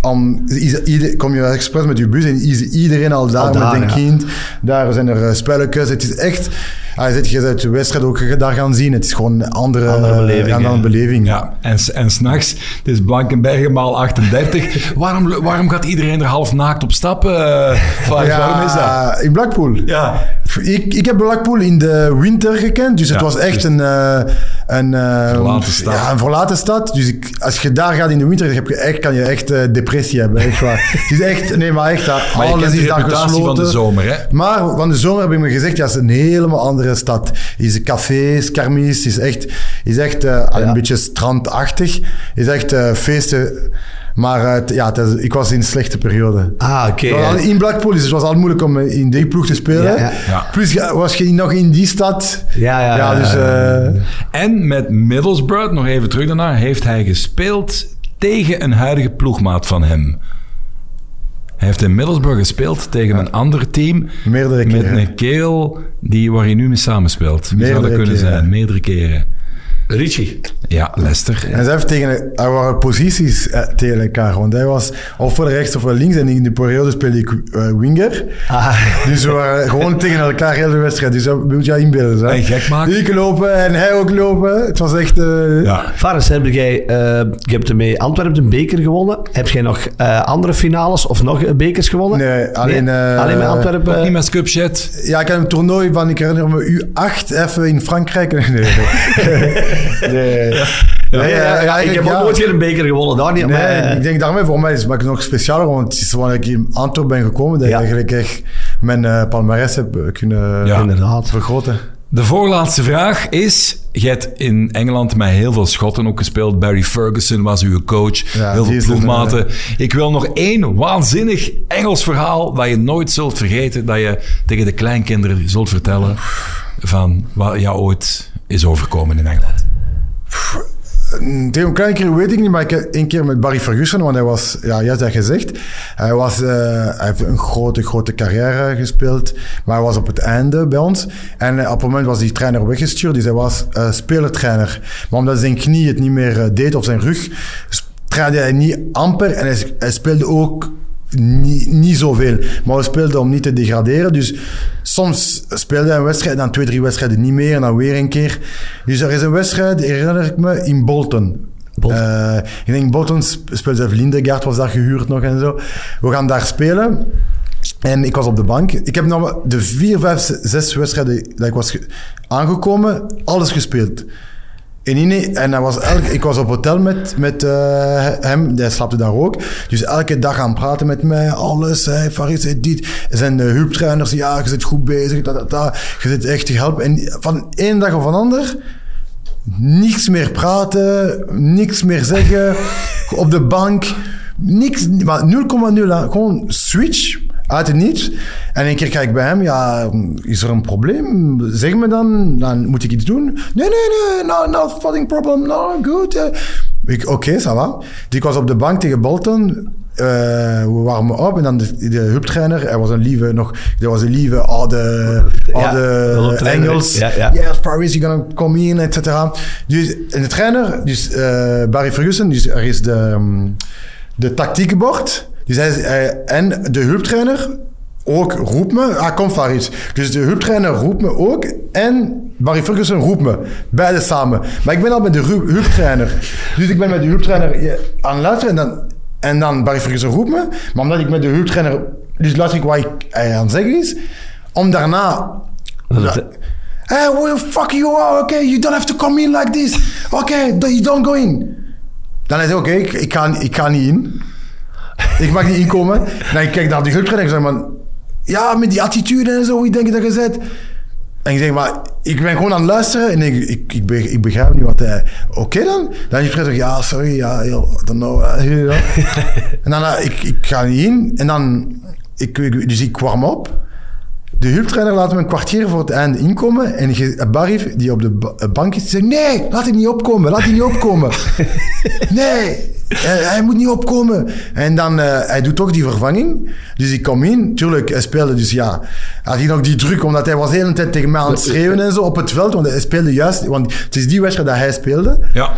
Om, ieder- kom je expres met je bus en is iedereen al daar, Al daar, met een ja. kind. Daar zijn er eh, spelletjes. Het is echt... Ja, je zit- je bent de wedstrijd ook daar gaan zien. Het is gewoon een andere, Andere beleving, een andere beleving. Ja, en, s- en s'nachts, het is Blankenbergen maal 38. [laughs] waarom, waarom gaat iedereen er half naakt op stappen? eh, waarom is dat? In Blackpool. Ja. Ik, ik heb Blackpool in de winter gekend, dus het Ja, was echt een, eh, een, eh, Verlaten stad. Ja, een verlaten stad. Dus ik, als je daar gaat in de winter, dan heb je echt, kan je echt depressie hebben. Echt waar. [laughs] het is echt, nee, maar echt, Maar je alles is daar gesloten. van de zomer, hè? Maar van de zomer heb ik me gezegd, ja, het is een helemaal andere stad. Is cafés, kermis, is echt, is echt eh, een beetje strandachtig. Is echt eh, feesten. Maar eh, t- ja, het is- ik was in een slechte periode. Ah, oké. In Blackpool, dus het was al moeilijk om in die ploeg te spelen. Ja, ja. Ja. Plus was je nog in die stad. Ja, ja, ja, dus... eh, En met Middlesbrough, nog even terug daarna, heeft hij gespeeld tegen een huidige ploegmaat van hem. Hij heeft in Middlesbrough gespeeld tegen een ander team. Meerdere Met keren. een kerel die, waar hij nu mee samenspeelt. Wie zou dat Meerdere kunnen keren. zijn? Meerdere keren. Richie. Ja, Leicester. En ze heeft tegen, er waren posities eh, tegen elkaar. Want hij was of voor rechts of voor links. En in die periode speelde ik eh, winger. Ah. Dus we waren gewoon tegen elkaar heel de wedstrijd. Dus dat moet je inbeelden. hè. En gek maken. Ik lopen en hij ook lopen. Het was echt... eh, Ja. Faris, heb jij, eh, je hebt ermee Antwerpen een beker gewonnen. Heb jij nog eh, andere finales of nog eh, bekers gewonnen? Nee, alleen, eh, alleen met Antwerpen. Ook niet met. Ja, ik heb een toernooi van, ik herinner me, U8 even in Frankrijk. [laughs] Nee, nee. Nee. Ja, ja, ja, ik heb ja. ook nooit geen beker gewonnen, daar niet. Nee, maar, ik denk daarmee voor mij is het nog specialer, want het is wanneer ik in Antwerpen ben gekomen, dat Ja. ik eigenlijk echt mijn eh palmarès heb eh, kunnen Ja. inderdaad. vergroten. De voorlaatste vraag is... Je hebt in Engeland met heel veel Schotten ook gespeeld. Barry Ferguson was uw coach. Ja, heel veel een, ploegmaten. Ik wil nog één waanzinnig Engels verhaal dat je nooit zult vergeten. Dat je tegen de kleinkinderen zult vertellen van wat jou ooit is overkomen in Engeland. Kleine keer weet ik niet, maar ik heb één keer met Barry Ferguson, want hij was, ja, jij hebt dat gezegd, hij, was, eh, hij heeft een grote, grote carrière gespeeld, maar hij was op het einde bij ons. En eh, op het moment was die trainer weggestuurd, dus hij was eh, spelertrainer. Maar omdat zijn knie het niet meer deed, of zijn rug, trainde hij niet amper en hij, hij speelde ook niet, niet zoveel. Maar we speelden om niet te degraderen. Dus soms speelde hij een wedstrijd, dan twee, drie wedstrijden niet meer, en dan weer een keer. Dus er is een wedstrijd, herinner ik me, in Bolton. Bolton. Eh, ik denk Bolton sp- speelde zelf Lindegaard, was daar gehuurd nog en zo. We gaan daar spelen. En ik was op de bank. Ik heb nou de vier, vijf, zes wedstrijden dat ik was ge- aangekomen, alles gespeeld. En, en hij was elk, ik was op hotel met, met eh, hem, hij slapte daar ook. Dus elke dag aan praten met mij, alles. Hey, Faris, hey, dit. Zijn de hulptrainers, ja, je zit goed bezig, dat, dat, dat. Je zit echt te helpen. En van één dag of een ander, niks meer praten, niks meer zeggen, op de bank, niks, maar 0,0, hè. gewoon switch uit het niets. En een keer kijk ik bij hem, ja, is er een probleem? Zeg me dan, dan moet ik iets doen? Nee, nee, nee, no, no fucking problem, no, good. eh. Ik, Oké, ça va. Ik was op de bank tegen Bolton. eh, we warmen op en dan de, de hulptrainer, hij was een lieve, nog, hij was een lieve oude, Ja, oude hulptrainer, Engels. ja, ja. Yes, Paris, you're gonna come in, et cetera. Dus, en de trainer, dus eh, Barry Ferguson, dus er is de, ehm, de tactiekbord. Dus hij, hij- en de hulptrainer ook roept me, ah, kom Faris. Dus de hulptrainer roept me ook en Barry Ferguson roept me. Beide samen. Maar ik ben al met de hulptrainer. Dus ik ben met de hulptrainer eh, aan het luisteren en dan, en dan Barry Ferguson roept me. Maar omdat ik met de hulptrainer, dus luister ik wat ik, hij aan het zeggen is, om daarna... Dat- Hey, where the fuck you are? Okay, you don't have to come in like this. Okay, you don't go in. Dan is het oké, ik, ik, ga, ik ga niet in. Ik mag niet inkomen. Dan kijk naar die groeptrainer en ik zeg, man, ja, met die attitude en zo, hoe denk je dat je zet? En ik zeg, maar ik ben gewoon aan het luisteren en ik, ik, ik, be- ik begrijp niet wat hij... Oké dan? Dan is hij ja, sorry, ja, don't know. eh, [laughs] en dan, eh, ik, ik ga niet in en dan... Ik, ik- dus ik warm op. De hulptrainer laat me een kwartier voor het einde inkomen. En je- Barry, die op de ba- bank is, zegt... Nee, laat hij niet opkomen. Laat hij niet opkomen. [laughs] nee, hij, hij moet niet opkomen. En dan, eh, hij doet toch die vervanging. Dus ik kom in. Tuurlijk, hij speelde dus ja... Had hij nog die druk, omdat hij was de hele tijd tegen mij aan het schreeuwen en zo op het veld. Want hij speelde juist... Want het is die wedstrijd dat hij speelde. Ja.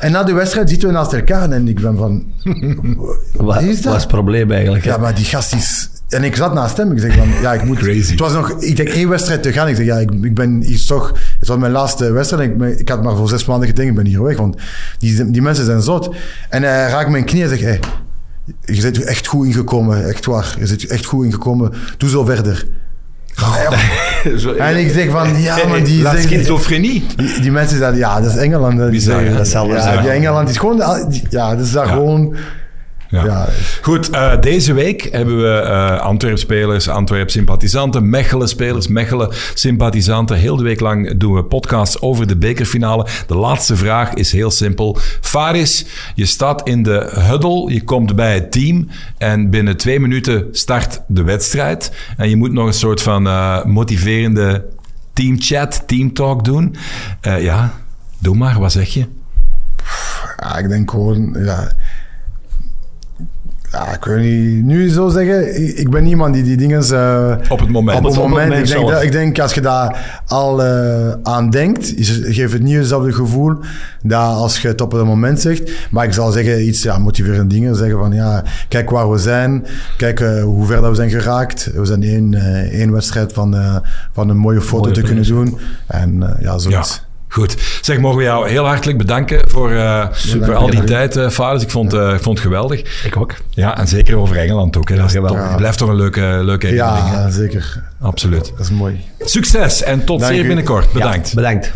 En na de wedstrijd zitten we naast elkaar. En ik ben van... [laughs] Wat is dat? was het probleem eigenlijk? Ja, maar die gast is... En ik zat naast hem. Ik zeg van, ja, ik moet... Crazy. Het was nog, ik denk, één wedstrijd te gaan. Ik zeg, ja, ik, ik ben hier toch... Het was mijn laatste wedstrijd. Ik, had maar voor zes maanden gedenkt, ik ben hier weg. Want die, die mensen zijn zot. En hij raakt mijn knie en zegt, hey, je bent er echt goed ingekomen. Echt waar. Je bent er echt goed ingekomen. Doe zo verder. [laughs] En ik zeg van, ja, maar die... [laughs] La zeggen- schizofrenie. die, die mensen zeiden, ja, dat is Engeland. Die Bizar, zeggen? Dat wel ja, die Engeland is gewoon... Ja, dat is daar gewoon... Ja. Ja. Goed, eh, deze week hebben we eh Antwerp-spelers, Antwerp-sympathisanten, Mechelen-spelers, Mechelen-sympathisanten. Heel de week lang doen we podcasts over de bekerfinale. De laatste vraag is heel simpel. Faris, je staat in de huddle, je komt bij het team en binnen twee minuten start de wedstrijd. En je moet nog een soort van eh, motiverende teamchat, teamtalk doen. Ja, doe maar, wat zeg je? Ja, ik denk gewoon, ja. Ja, ik weet niet, nu zo zeggen, ik, ik ben iemand die die dingen... eh, Op het moment. Op het Op het moment, moment ik, denk dat, ik denk als je daar al eh, aan denkt, is, geeft het niet hetzelfde gevoel dat als je het op het moment zegt. Maar ik zal zeggen, iets ja, motiverende dingen. Zeggen van, ja, kijk waar we zijn. Kijk eh, hoe ver dat we zijn geraakt. We zijn één, één wedstrijd van, eh, van een mooie foto Mooie te kunnen doen. En eh, ja, Ja, zoiets. Goed. Zeg, mogen we jou heel hartelijk bedanken voor, eh, voor al die tijd, eh Faris. Ik vond, eh, ik vond het geweldig. Ik ook. Ja, en zeker over Engeland ook. Hè. Dat is blijft toch een leuke, leuke herinnering. Ja, zeker. Absoluut. Dat is mooi. Succes en tot Dank zeer binnenkort. Bedankt. Bedankt.